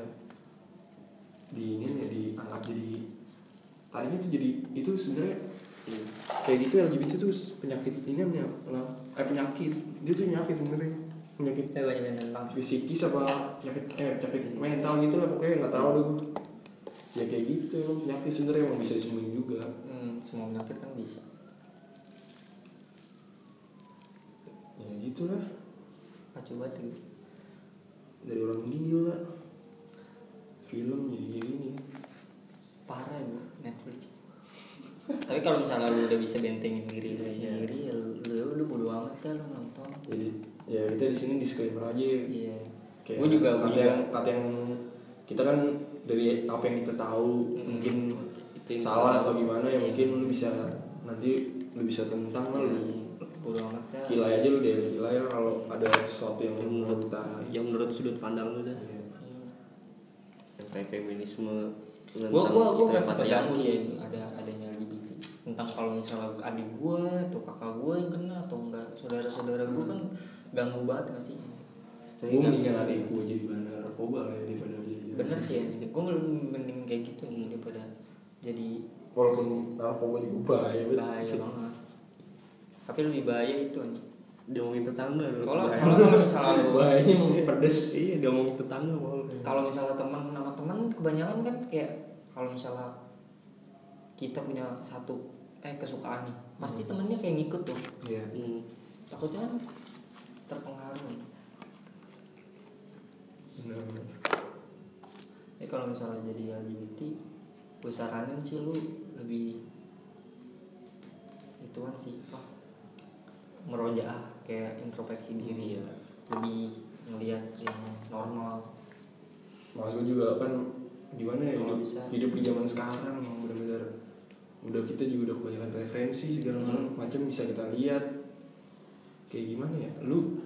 di ini ya diangkat jadi tadinya tuh jadi itu sebenarnya kayak gitu LGBT tuh penyakit ini namanya eh penyakit. Dia tuh penyakit sebenarnya. Penyakit saya banyak psikis apa penyakit eh penyakit mental gitu lah pokoknya nggak tahu deh. Ya kayak gitu. Penyakit sebenarnya emang bisa disembuhin juga. Hmm, semua penyakit kan bisa ya gitulah. Kacau banget gitu. dari orang gila. Film jadi gini. Parah ya Netflix. Tapi kalau misalnya lu udah bisa bentengin diri lu sendiri ya lu, lu, lu bodo amat kan lu nonton. Jadi ya kita di sini disclaimer aja. Iya. Kayak gue juga kata yang kata yang kita kan dari apa yang kita tahu Mm. mungkin Itu salah atau gimana ya Iya. mungkin lu bisa nanti lu bisa tentang lah. Lu bodo amat ya kilai aja lu dari kilai lah kalau ada sesuatu yang menurut menurut kita. Yang menurut sudut pandang lu dah Iya. yang kayak feminisme gue gue kita merasa terganggu sih ada adanya LGBT tentang kalau misalnya adik gue atau kakak gue yang kena atau enggak saudara-saudara gue kan ganggu banget gak sih? Gue mendingan adik gue jadi bandar narkoba lah ya daripada jadi bener sih ya gue mending kayak gitu nih daripada jadi walaupun narkoba juga bahaya bahaya banget tapi lebih bahaya itu anjing. Dia ngomongin tetangga soalnya Bahaya. kalau kalau misalnya lu. Bahayanya mau pedes. Iya dia ngomongin tetangga mau kalau misalnya teman sama teman kebanyakan kan kayak kalau misalnya kita punya satu eh kesukaan nih pasti temennya kayak ngikut tuh. Iya. Hmm. takutnya kan terpengaruh. Benar ya kalau misalnya jadi LGBT gue saranin sih lu lebih ituan sih apa merojaah kayak introspeksi diri ya. Lebih ngelihat yang normal. Maksud juga kan gimana ya hidup, bisa. hidup di zaman sekarang yang benar-benar udah kita juga udah kebanyakan referensi segala Hmm. macam bisa kita lihat. Kayak gimana ya? Lu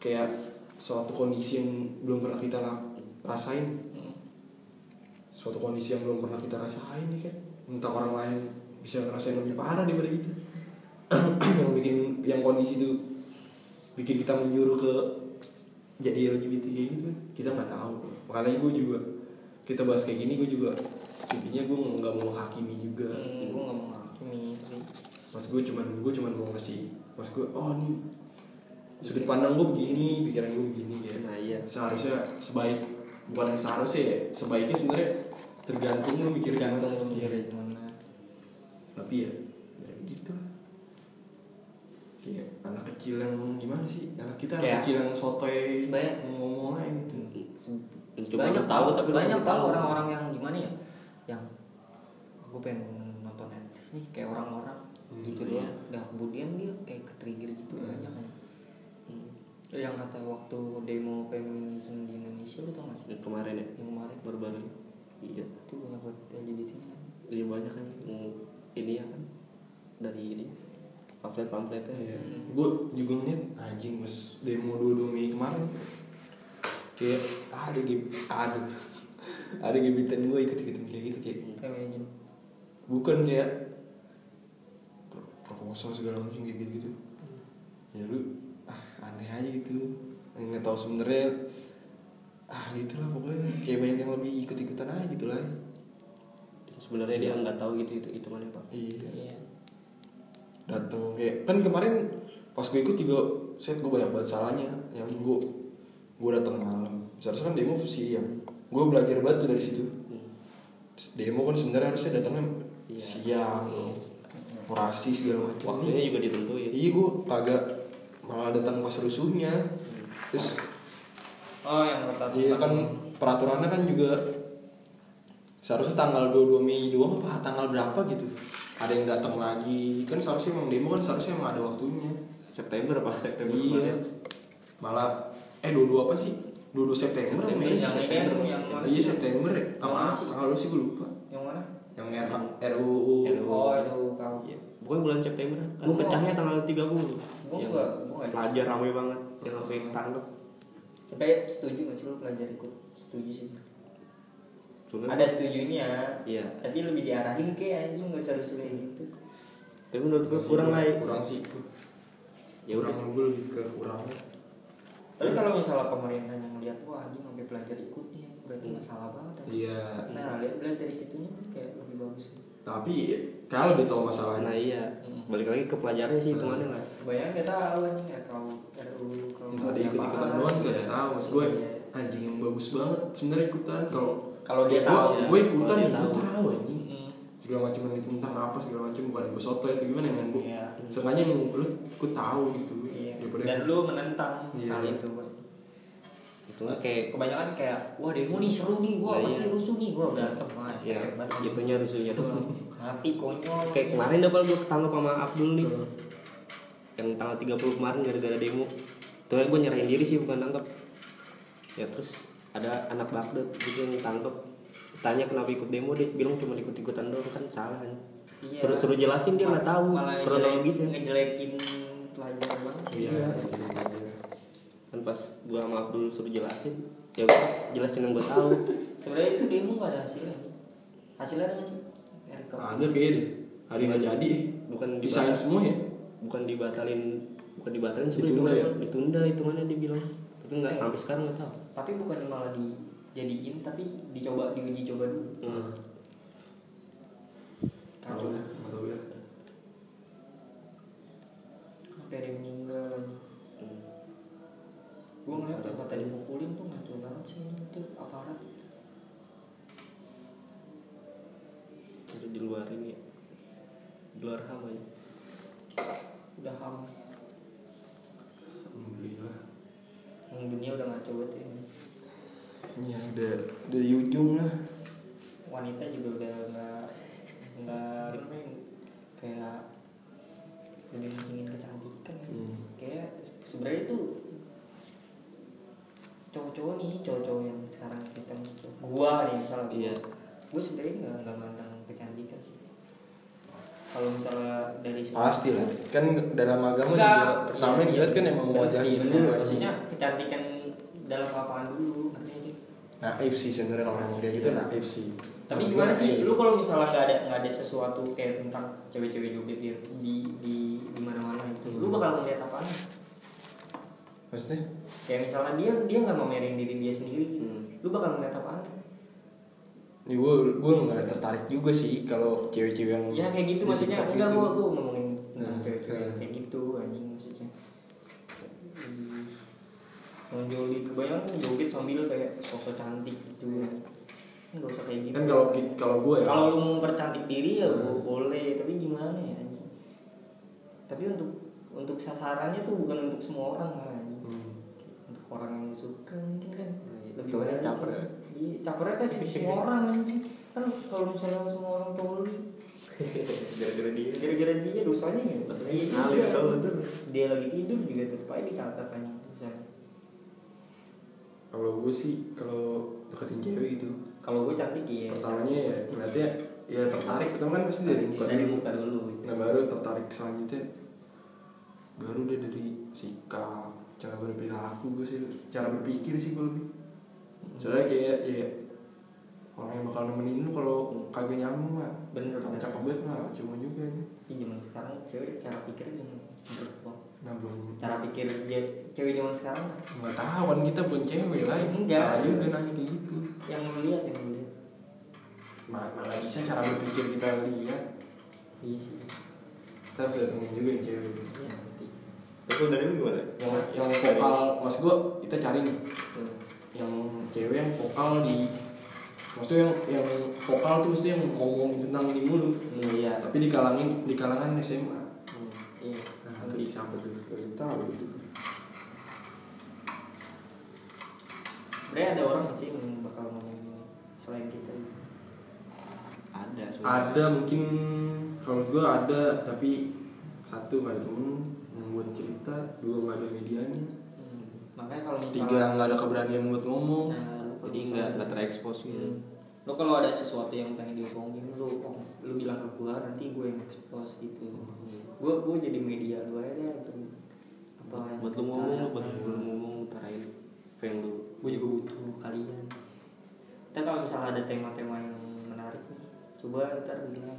kayak suatu kondisi yang belum pernah kita rasain. Hmm. suatu kondisi yang belum pernah kita rasain nih kan entah orang lain bisa ngerasain lebih parah daripada kita yang bikin yang kondisi itu bikin kita menyuruh ke jadi LGBT kayak gitu kita nggak tahu. Makanya gue juga kita bahas kayak gini gue juga intinya gue nggak mau hakimi juga. Hmm, gue gak mau menghakimi tapi mas gue cuman gue cuman mau ngasih mas gue oh nih sudut pandang gue begini pikiran gue begini ya. Nah iya. Seharusnya sebaik bukan yang seharusnya ya sebaiknya sebenarnya tergantung lu mikir gimana. Tergantung lu mikir gimana. Tapi ya. Kayak anak kecil yang gimana sih? Anak kita anak Kayak- kecil yang sotoy Sebanyak- ngomong aja gitu. Coba banyak tahu tapi banyak tahu orang-orang yang gimana ya? Yang gue pengen nonton Netflix nih kayak orang-orang Hmm, gitu doang. Dan kemudian dia kayak ke trigger gitu banyak kan. Hmm. yang kata waktu demo feminisme di Indonesia lu tau gak sih? Yang kemarin ya? Yang kemarin. Baru-baru ini. iya. Itu banyak buat LGBT nya iya banyak kan. Ini ya kan? Dari ini pamflet pamfletnya ya. gue juga ngeliat anjing mas demo 22 Mei kemarin kayak ada game ada ada gebetan gue ikut ikutan kayak gitu kayak bukan kayak perkosa segala macam kayak gitu gitu ya lu ah aneh aja gitu. Nggak tahu sebenarnya ah gitu lah pokoknya. Kayak banyak yang lebih ikut ikutan aja gitu lah. Sebenarnya dia nggak tahu gitu itu itu mana pak. Iya. Iya datang kayak kan kemarin pas gue ikut juga set gue banyak banget salahnya yang gue gue datang malam. Seharusnya kan demo siang. Gue belajar banget tuh dari situ. Hmm. demo kan sebenarnya harusnya datangnya Iya. siang orasi segala macam waktunya juga ditentuin. Iya gue kagak malah datang pas rusuhnya. Terus oh yang kata iya kan peraturannya kan juga seharusnya tanggal 22 Mei doang apa tanggal berapa gitu ada yang datang lagi. Kan seharusnya emang demo kan seharusnya emang ada waktunya. September apa? September iya. kemarin. malah eh 22 apa sih? 22 September, September, Mei kan September. iya? September ya. Tanggal lu sih. Gue lupa. Yang mana? Yang RH, RUU RUU. oh itu kau Iya. Pokoknya bulan September. Kan Gua- pecahnya tanggal 30 gua yang nggak- gua nggak- pelajar rame banget. Yang sampai ketangkep sebenarnya setuju nggak sih lu pelajar ikut? Setuju sih Cuman- ada setujunya. Iya. tapi lebih diarahin ke anjing nggak usah rusuh kayak gitu. Tapi menurut gue kurang lah kurang sih ya udah. Kurang gue lebih ke kurang. Tapi kalau misalnya pemerintah yang lihat wah anjing sampai pelajar ikut nih berarti masalah banget. Iya. Nah lihat lihat dari situnya kan kayak lebih bagus. Tapi kalau lebih tahu masalahnya nah iya. Hmm. balik lagi ke pelajarnya sih itu mana lah bayang nggak tahu anjing ya kalau RUU kalau Itu ada ikut ikutan doang gak tahu. Mas gue Iya. anjing yang bagus banget sebenarnya ikutan. Kalau kalau dia tahu gue ya. ikutan dia gue tahu. tahu anjing Mm. segala macam yang tentang apa segala macam bukan gue soto itu gimana yang gue Iya. sengaja yang lu gue tahu gitu Iya. daripada dan lu menentang Iya. hal itu Bang. itu mah kayak kebanyakan kayak wah demo nih seru nih gua Nah, pasti iya. rusuh nih gua berantem ah ya itunya rusuhnya doang mati konyol kayak kemarin dah gue ketangkep sama Abdul nih Hmm. yang tanggal 30 kemarin gara-gara demo tuh gue nyerahin diri sih bukan nangkep ya terus ada anak Baghdad gitu yang tangkep tanya kenapa ikut demo dia bilang cuma ikut-ikutan doang kan salah kan? Iya. suruh suruh jelasin dia nggak tahu kronologisnya ngejelekin pelajar banget sih. iya. Kan pas gua sama Abdul suruh jelasin ya gua jelasin yang gua tahu. Sebenarnya itu demo gak ada hasilnya hasilnya ada gak sih? Ada kayaknya deh hari nggak jadi. Bukan desain semua ya? bukan dibatalin bukan dibatalin sih Ditunda itu ya? ditunda hitungannya dia bilang. Tapi nggak Eh. sampai sekarang nggak tahu tapi bukan malah dijadiin tapi dicoba diuji coba dulu. Hmm. Kacau. lah sama tahu ya sampai ada yang meninggal lagi gue ngeliat yang kata dipukulin tuh ngaco banget sih ini tuh aparat. Ada di luar ini. Ya. di luar ham aja. Udah ham alhamdulillah. Dunia udah ngaco banget ini ya udah udah di ujung lah wanita juga udah nggak nggak apa ya, kayak lebih mentingin kecantikan Hmm. kayak sebenarnya itu cowok-cowok nih cowok-cowok yang sekarang kita masuk gua nih misalnya Iya. gua sebenarnya nggak nggak mandang kecantikan sih kalau misalnya dari pasti lah kan dalam agama Enggak. juga pertama Iya, dilihat kan iya. emang wajahnya dulu maksudnya kecantikan dalam apaan dulu ngerti naif sih sebenarnya kalau ngomong kayak gitu naif sih tapi gimana sih lu kalau misalnya nggak ada nggak ada sesuatu kayak tentang cewek-cewek joget di di di, di mana-mana itu lu bakal ngeliat apaan maksudnya kayak misalnya dia dia nggak mau merin diri dia sendiri gitu. Hmm. lu bakal ngeliat apaan ya gue gue nggak tertarik juga sih kalau cewek-cewek yang ya kayak gitu maksudnya enggak gitu. gua gua ngomongin Nah, cewek-cewek nah. kayak gitu anjing maksudnya yang joget bayangin joget sambil kayak sosok cantik gitu nggak usah kayak gitu kan kalau kalau gue ya kalau lu mau mempercantik diri ya Hmm. boleh tapi gimana ya anjing tapi untuk untuk sasarannya tuh bukan untuk semua orang kan anjing. Hmm. untuk orang yang suka mungkin kan lebih Itu kan banyak caper ya? iya capernya kan semua orang anjing kan kalau misalnya semua orang tahu gara-gara dia gara-gara dia dosanya ya Iya, Ngalir iya. tahu betul. dia lagi tidur juga tetap aja dicatat kan misalnya kalau gue sih kalau deketin cewek gitu. Kalau gue cantik ya pertamanya ya ngeliatnya ya tertarik. Pertama kan pasti dari muka dari muka dulu. Gitu. nah baru tertarik selanjutnya baru dia dari sikap cara berperilaku gue sih cara berpikir sih gue lebih. Soalnya kayak ya orang yang bakal nemenin lu kalau kagak nyambung lah Bener, cakep banget lah cuma juga aja. Di zaman sekarang cewek cara pikirnya menurut gua nah belum cara pikir cewek zaman sekarang lah. nggak tahu kan kita bukan cewek lah. Enggak. salah juga nanya kayak gitu. Yang lu lihat yang lu lihat. Ma- mana bisa cara berpikir kita lihat. Iya sih. Kita harus datengin juga yang cewek. Iya nanti. Terus dari lu gimana? yang yang vokal mas gue kita cari nih. Hmm. yang cewek yang vokal di maksudnya yang yang vokal tuh mesti yang ngomongin tentang ini mulu Hmm, iya. Tapi di kalangin di kalangan SMA Hmm, iya nanti itu siapa tuh Gak tahu itu sebenarnya ada orang pasti yang bakal ngomong selain kita Ada sebenarnya. ada mungkin kalau gue ada tapi satu nggak ada temen yang buat cerita dua nggak ada medianya Hmm, makanya kalau misalnya tiga nggak ada keberanian buat ngomong nah, Jadi nggak nggak terekspos gitu. Hmm. Lo kalau ada sesuatu yang pengen diomongin lu om, lu bilang ke gua nanti gue yang expose gitu. Gua gua jadi media lu aja deh untuk apa yang Buat lu ngomong lu buat lu ngomong utarain apa yang lu Gue juga butuh kalian. Ntar kalau misalnya ada tema-tema yang menarik nih, coba ntar bilang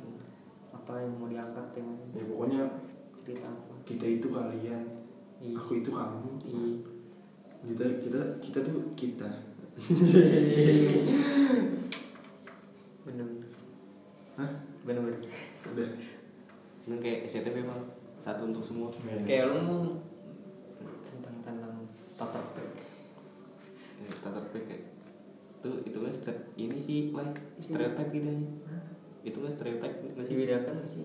apa yang mau diangkat temanya. ya pokoknya Cerita apa? kita itu kalian Iya. aku itu kamu Iya. kita kita kita tuh kita Bener. Hah? Bener-bener. udah Ini kayak SCTV bang satu untuk semua. Kayak lu mau tentang tentang tata Ya, Tata kayak itu itu kan stere- ini sih lah stereotype gitu aja. Itu kan stereotype nggak masih sih? bedakan gak sih?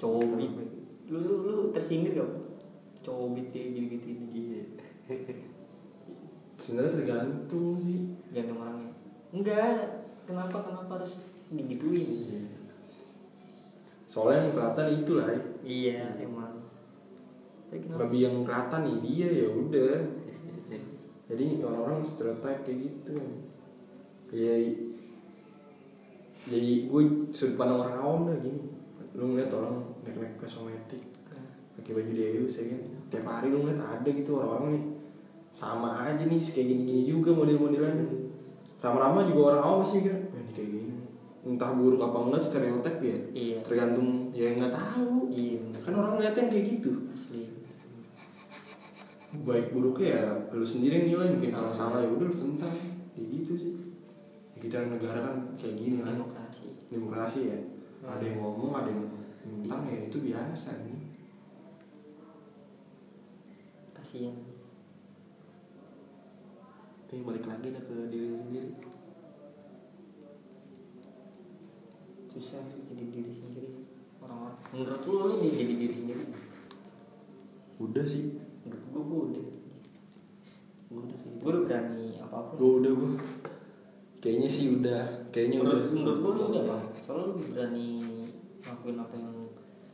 Cowok lu lu lu tersindir gak cowok kayak gitu gitu ini. Iya. sebenarnya tergantung sih. Jangan orangnya. Enggak kenapa kenapa harus digituin soalnya yang kelihatan itu lah iya emang. Lebih yang kelihatan nih dia ya udah. Jadi orang-orang stereotype kayak gitu. Ya jadi gue sudut pandang orang awam dah gini. Lu ngeliat orang naik-naik kosmetik pakai baju Deus ya kan. Tiap hari lu ngeliat ada gitu orang-orang nih. Sama aja nih kayak gini-gini juga model-modelannya lama-lama juga orang awam pasti mikir "Wah, ini kayak gini entah buruk apa enggak stereotip ya. Iya. Tergantung ya nggak tahu. Iya bener. kan orang ngeliatnya kayak gitu. Asli. Baik buruknya ya lu sendiri yang nilai mungkin kalau salah ya udah lu tentang. Kayak gitu sih. Ya, kita negara kan kayak gini lah demokrasi. Demokrasi ya. Ada yang ngomong ada yang tentang ya itu biasa nih kasihan Tapi balik lagi ke diri sendiri. Susah sih jadi diri sendiri orang-orang. Menurut lu lu nih jadi diri sendiri? Udah sih. Menurut gua gua udah. Gua udah sih. gua udah berani apa pun. Gue udah gue kayaknya sih udah. Kayaknya udah. menurut menurut gua lu udah bang. Soalnya lu lebih berani ngelakuin apa yang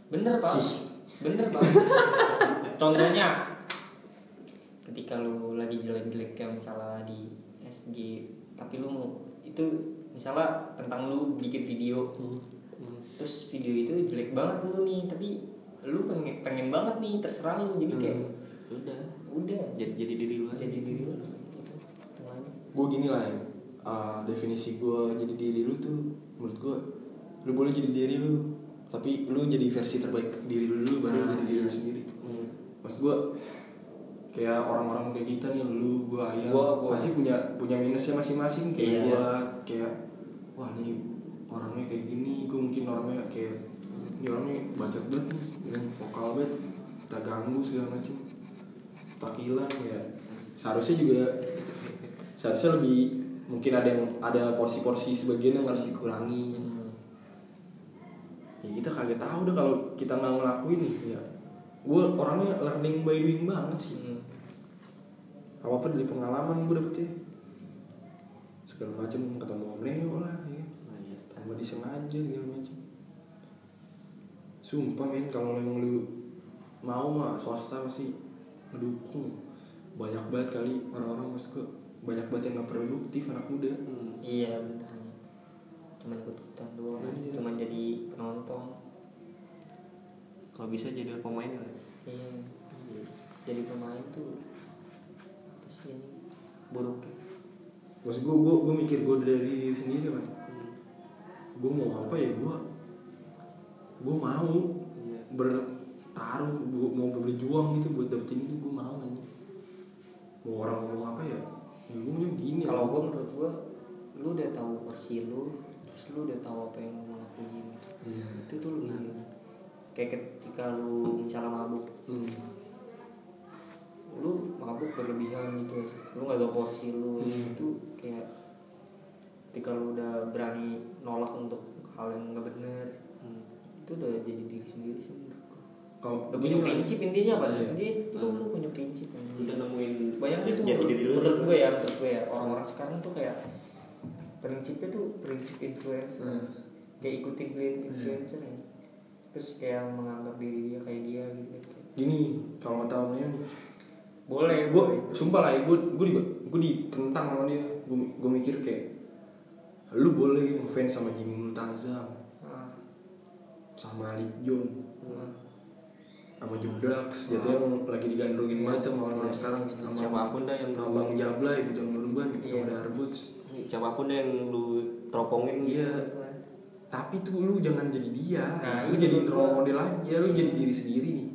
bener pak Cih. bener pak contohnya ketika lu lagi jelek-jelek kayak misalnya di SG tapi lu mau itu misalnya tentang lu bikin video. Terus video itu jelek banget lu nih tapi lu pengen pengen banget nih terserah lu. Jadi kayak Udah. udah. Jadi, jadi diri lu aja. jadi diri lu. Gitu gue gini lah ya uh, definisi gue jadi diri lu tuh menurut gue lu boleh jadi diri lu tapi lu jadi versi terbaik diri lu dulu baru jadi diri lu sendiri. Hmm. maksud gue kayak orang-orang kayak kita nih lu gue ayah Gua- gua. pasti punya punya minusnya masing-masing. Kayak Iya. gue kayak wah nih orangnya kayak gini gue mungkin orangnya kayak ini orangnya bacot banget nih yang vokal banget kita ganggu segala macam tak hilang ya. Seharusnya juga seharusnya lebih mungkin ada yang ada porsi-porsi sebagian yang harus dikurangi. Ya kita kaget tahu deh kalau kita nggak ngelakuin nih ya. Gue orangnya learning by doing banget sih. Apa apa dari pengalaman gue dapetnya. Segala macam ketemu om Leo lah tanpa disengaja segala macam sumpah men kalau emang lu mau mah swasta pasti ngedukung banyak banget kali orang-orang masuk ke banyak banget yang nggak produktif anak muda Hmm. Iya benar. Cuman ikut ikutan doang. Iya. Cuman jadi penonton. Kalau bisa jadi pemain ya. Iya. Jadi pemain tuh apa sih ini buruknya? maksud gue gue gue mikir gue dari diri sendiri kan gue mau apa ya gue gue mau Iya. ber taruh gua mau berjuang gitu buat dapetin itu gue mau aja mau orang ngomong apa ya? Ya gue maunya begini kalau gue menurut gue lu udah tahu porsi lu terus lu udah tahu apa yang lu mau lakuin. Gitu iya. Itu tuh lu enak kayak ketika lu misalnya mabuk. Hmm. lu mabuk berlebihan gitu lu nggak tahu porsi lu. Hmm. itu kayak ketika lu udah berani nolak untuk hal yang nggak bener Hmm. itu udah jadi diri sendiri sih kalau udah punya prinsip intinya apa? Iya. intinya itu lu, lu punya prinsip kan. udah nemuin banyak itu jati diri lu. menurut gue ya menurut gue ya. Orang-orang sekarang tuh kayak prinsipnya tuh prinsip influencer. Hmm. kayak ikutin Iya. influencer ya terus kayak menganggap diri dia kayak dia gitu. Gini kalau Om Neo nih. Boleh gue sumpah lah gue gue juga gue ditentang sama dia. Gue gue mikir kayak lu boleh ngefans sama Jimmy Multazam Ah, sama Alip John ah. sama Jubrax gitu yang lagi digandrungin banget sama orang-orang sekarang. Sama siapa pun dah yang sama Bang Jabla Ibu Jam Nurban Iya. sama Darbuts siapa pun dah yang lu teropongin. Iya. Tapi tuh lu jangan jadi dia. Nah, lu jadi role model aja lu jadi diri sendiri nih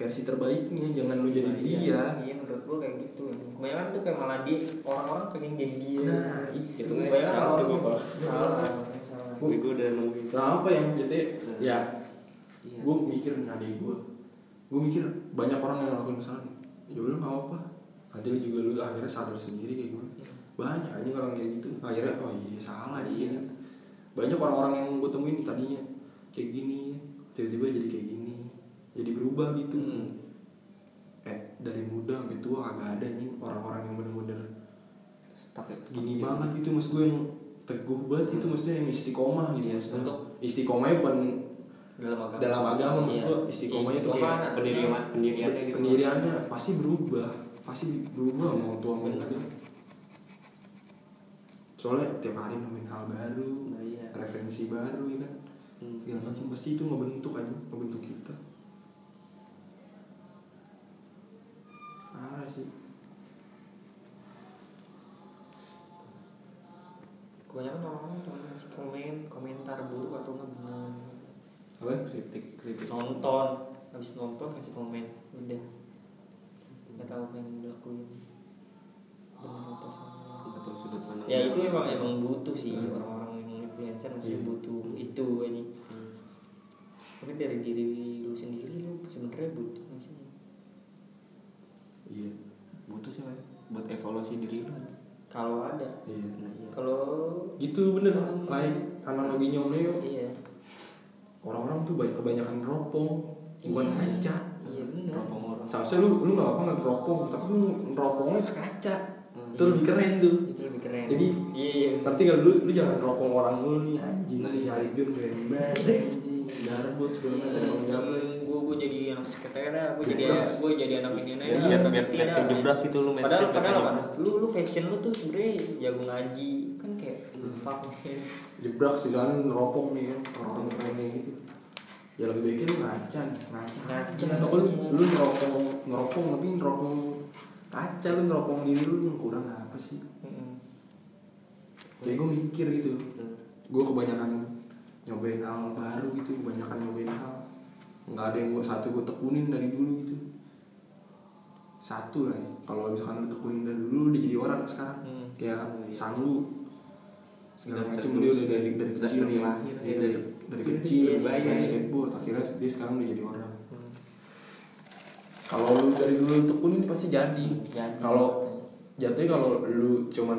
versi terbaiknya jangan lu jadi Nah, dia. iya, iya menurut gue kayak gitu. Kebanyakan tuh kayak malah dia orang-orang pengen jadi dia. Nah itu Itu. kebanyakan salah tuh gua kalau. salah salah. gue gue udah nemuin nah apa yang jadi ya Iya. gue mikir nih adik gue gue mikir banyak orang yang ngelakuin kesalahan. Ya udah nggak apa nanti lu juga lu akhirnya sadar sendiri kayak gue banyak aja orang kayak gitu. Akhirnya oh iya salah Iya. iya. Banyak orang-orang yang gue temuin tadinya kayak gini tiba-tiba jadi kayak gini jadi berubah gitu Hmm. eh dari muda sampai tua kagak ada nih orang-orang yang bener-bener stuck ya, stuck gini sih. banget itu mas gue yang teguh banget itu maksudnya yang istiqomah gitu Iya, maksudnya untuk- istiqomahnya bukan dalam agama dalam agama maksud Iya. gue istiqomahnya tuh Istiqomah kayak pendirian pendiriannya gitu pendiriannya pasti berubah pasti berubah mau tua mau muda soalnya tiap hari nemuin hal baru Nah, iya. referensi baru ya kan Hmm. segala macam pasti itu ngebentuk aja ngebentuk kita parah sih. Kebanyakan orang-orang cuma ngasih komen komentar buruk atau nggak benar apa? Kritik kritik. Nonton. Habis nonton kasih komen. Udah. Nggak tahu apa yang dilakuin. Benar apa salah atau sudut pandang ya itu emang emang butuh sih. Hmm. orang-orang yang influencer masih Iya. butuh itu ini. Hmm. tapi dari diri lu sendiri lu sebenarnya butuh nggak sih iya. Butuh sih buat evaluasi diri lu. Kalau ada. Iya. Nah, iya. kalau gitu bener like analoginya Om Leo. Iya. Orang-orang tuh banyak kebanyakan neropong bukan Iya. ngaca iya benar Teropong orang. Seharusnya lu lu nggak apa nggak neropong tapi lu neropongnya ke kaca. Hmm. itu lebih keren tuh. Itu lebih keren. Jadi, iya iya ngerti gak lu lu jangan neropong orang dulu nih anjing. Nah, nih iya. John keren banget anjing darbut segala macam. Bang jabla gue gue jadi anak sekretariat gue jadi gue jadi anak ini Iya, biar biar biar kejebrak gitu lu main padahal padahal apa? lu lu fashion lu tuh sebenarnya jago ngaji kan kayak Hmm. fuck jebrak sih kan neropong nih orang keren kayak gitu. Ya lebih baiknya lu ngaca ngaca. Ngaca. atau lu lu neropong neropong tapi neropong kaca lu neropong diri lu yang kurang apa sih? Kayak gue mikir gitu. Hmm. gue kebanyakan nyobain hal baru gitu kebanyakan nyobain hal nggak ada yang gue satu gue tekunin dari dulu gitu satu lah ya kalau misalkan lu tekunin dari dulu lu udah jadi orang sekarang Hmm. kayak Iya. sanggu segala macam dia udah dari dari kecil dari main- lahir, iya, ya, dari, dari- dari kecil main bayar. skateboard akhirnya dia sekarang udah jadi orang Hmm. kalau lu dari dulu tekunin pasti jadi Jadi. kalau jatuhnya kalau lu cuman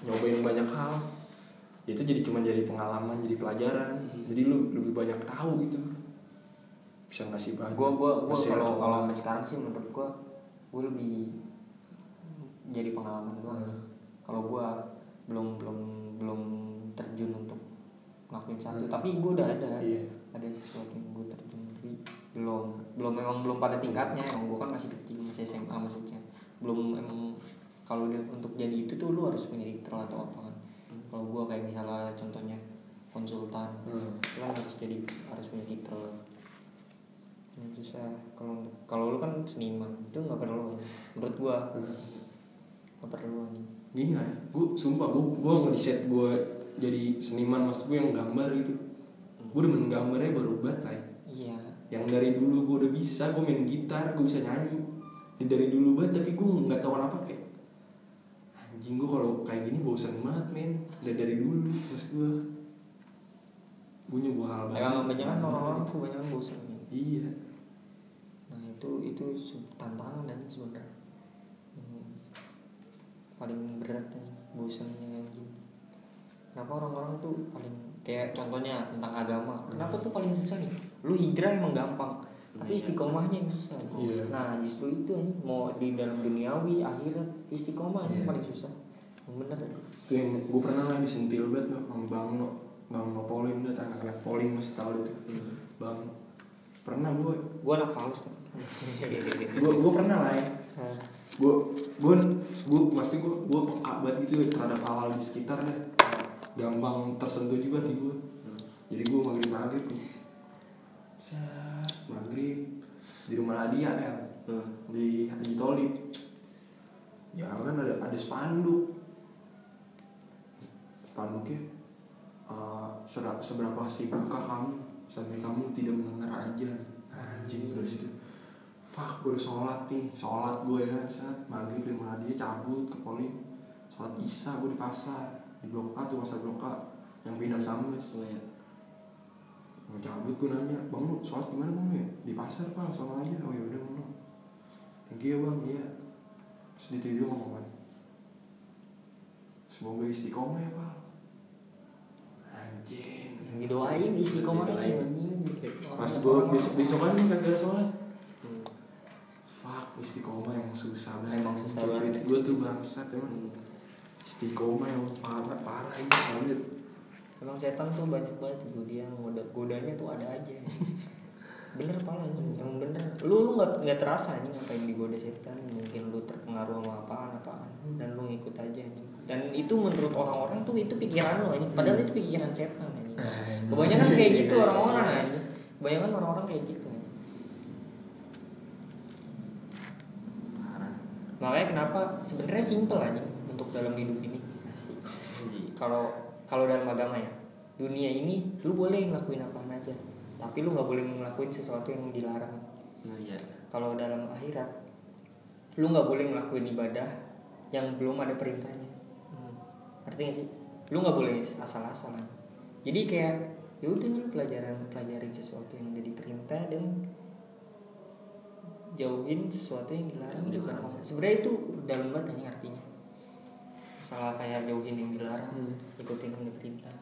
nyobain banyak hal itu jadi cuman jadi pengalaman jadi pelajaran. Jadi lu lebih banyak tahu gitu. Bisa ngasih banyak gue gue nge-share kalau kalau sampai sekarang sih menurut gue gue lebih jadi pengalaman gue Hmm. kalau gue belum belum belum terjun untuk ngelakuin satu. Hmm. tapi gue udah ada Iya. ada sesuatu yang gue terjun tapi belum belum memang belum pada tingkatnya. Emang gue kan masih kecil masih SMA maksudnya. Belum emang kalau untuk jadi itu tuh lu harus punya titel atau apa kalau gue kayak misalnya contohnya konsultan Hmm. itu kan harus jadi harus punya titel. Yang susah. Kalau kalau lu kan seniman itu nggak perlu menurut gua. Nggak perlu gini lah ya gue sumpah gue gue ngedesain gue jadi seniman maksud gue yang gambar gitu. Gue demen gambarnya baru banget lah ya. iya. Yang dari dulu gue udah bisa gue main gitar gue bisa nyanyi. Ini dari dulu banget tapi gue nggak tahu kenapa kayak anjing gue kalau kayak gini bosan banget men dari dari dulu terus gue gue nyoba hal baru Emang kebanyakan Aneh orang-orang banget. tuh banyak bosan nih. iya Nah itu itu tantangan dan sebenarnya paling berat nih bosannya anjing. Kenapa orang-orang tuh paling kayak contohnya tentang agama. Kenapa tuh paling susah nih? Lu hijrah emang gampang, tapi Iya. istiqomahnya yang susah. Iya. Nah justru itu anjing mau di dalam duniawi akhirat istiqomah yang Iya. paling susah. Yang bener itu yang gue pernah lah disentil banget no, sama bang no bang no polim dah anak-anak polim mesti tahu deh tuh bang No. pernah gue Gua anak fals. gue gue pernah lah ya gue gue gue pasti gue gue peka banget gitu ya terhadap hal di sekitar deh gampang tersentuh juga di gue jadi gue maghrib maghrib nih Set, maghrib di rumah Nadia ya Hmm. di Haji Tolib ya kan ada ada spanduk. Spanduknya sera- seberapa sibukkah kamu? Sampai kamu tidak mendengar aja. Anjing dari situ. Fuck gue udah sholat nih. Sholat gue ya saat maghrib di rumah dia cabut ke poli sholat isya gue di pasar. Di blok A tuh pasar blok A. Yang pindah Sambes Oh, iya. Mau cabut gue nanya bang lu sholat gimana bang? Ya di pasar pak sama aja. Oh ya udah bang. Thank you ya bang. Iya. Terus di TV ngomong kan semoga istiqomah ya pak. Anjing. Didoain istiqomah anjing. pas gue besok besokan nih kagak sholat. Hmm. fuck istiqomah yang susah banget. Emang susah banget. gue tuh bangsat emang. Hmm. istiqomah yang parah parah ini sulit Emang setan tuh banyak banget tuh dia ngoda godanya tuh ada aja. bener pala anjing, emang bener. Lu lu nggak nggak terasa nih ngapain digoda setan, mungkin lu terpengaruh sama apaan apaan dan lu ngikut aja nih. Dan itu menurut orang-orang tuh itu pikiran lu anjing, padahal itu pikiran setan anjing. Kebanyakan kayak gitu orang-orang anjing. Kebanyakan orang-orang kayak gitu. Makanya kenapa sebenarnya simple aja untuk dalam hidup ini. Kalau kalau dalam agama ya, dunia ini lu boleh ngelakuin apa aja, tapi lu nggak boleh ngelakuin sesuatu yang dilarang. Nah, iya. Kalau dalam akhirat, lu nggak boleh ngelakuin ibadah yang belum ada perintahnya. Ngerti gak sih? Lu nggak boleh asal-asalan. Jadi kayak ya udah lu pelajaran pelajarin sesuatu yang jadi perintah dan jauhin sesuatu yang dilarang juga. Sebenarnya itu dalam banget artinya. Salah kayak jauhin yang dilarang, Hmm. ikutin yang diperintah.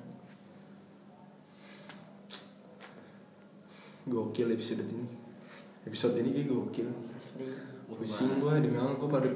gokil episode ini episode ini kayak gokil Asli. pusing gue dengan gue pada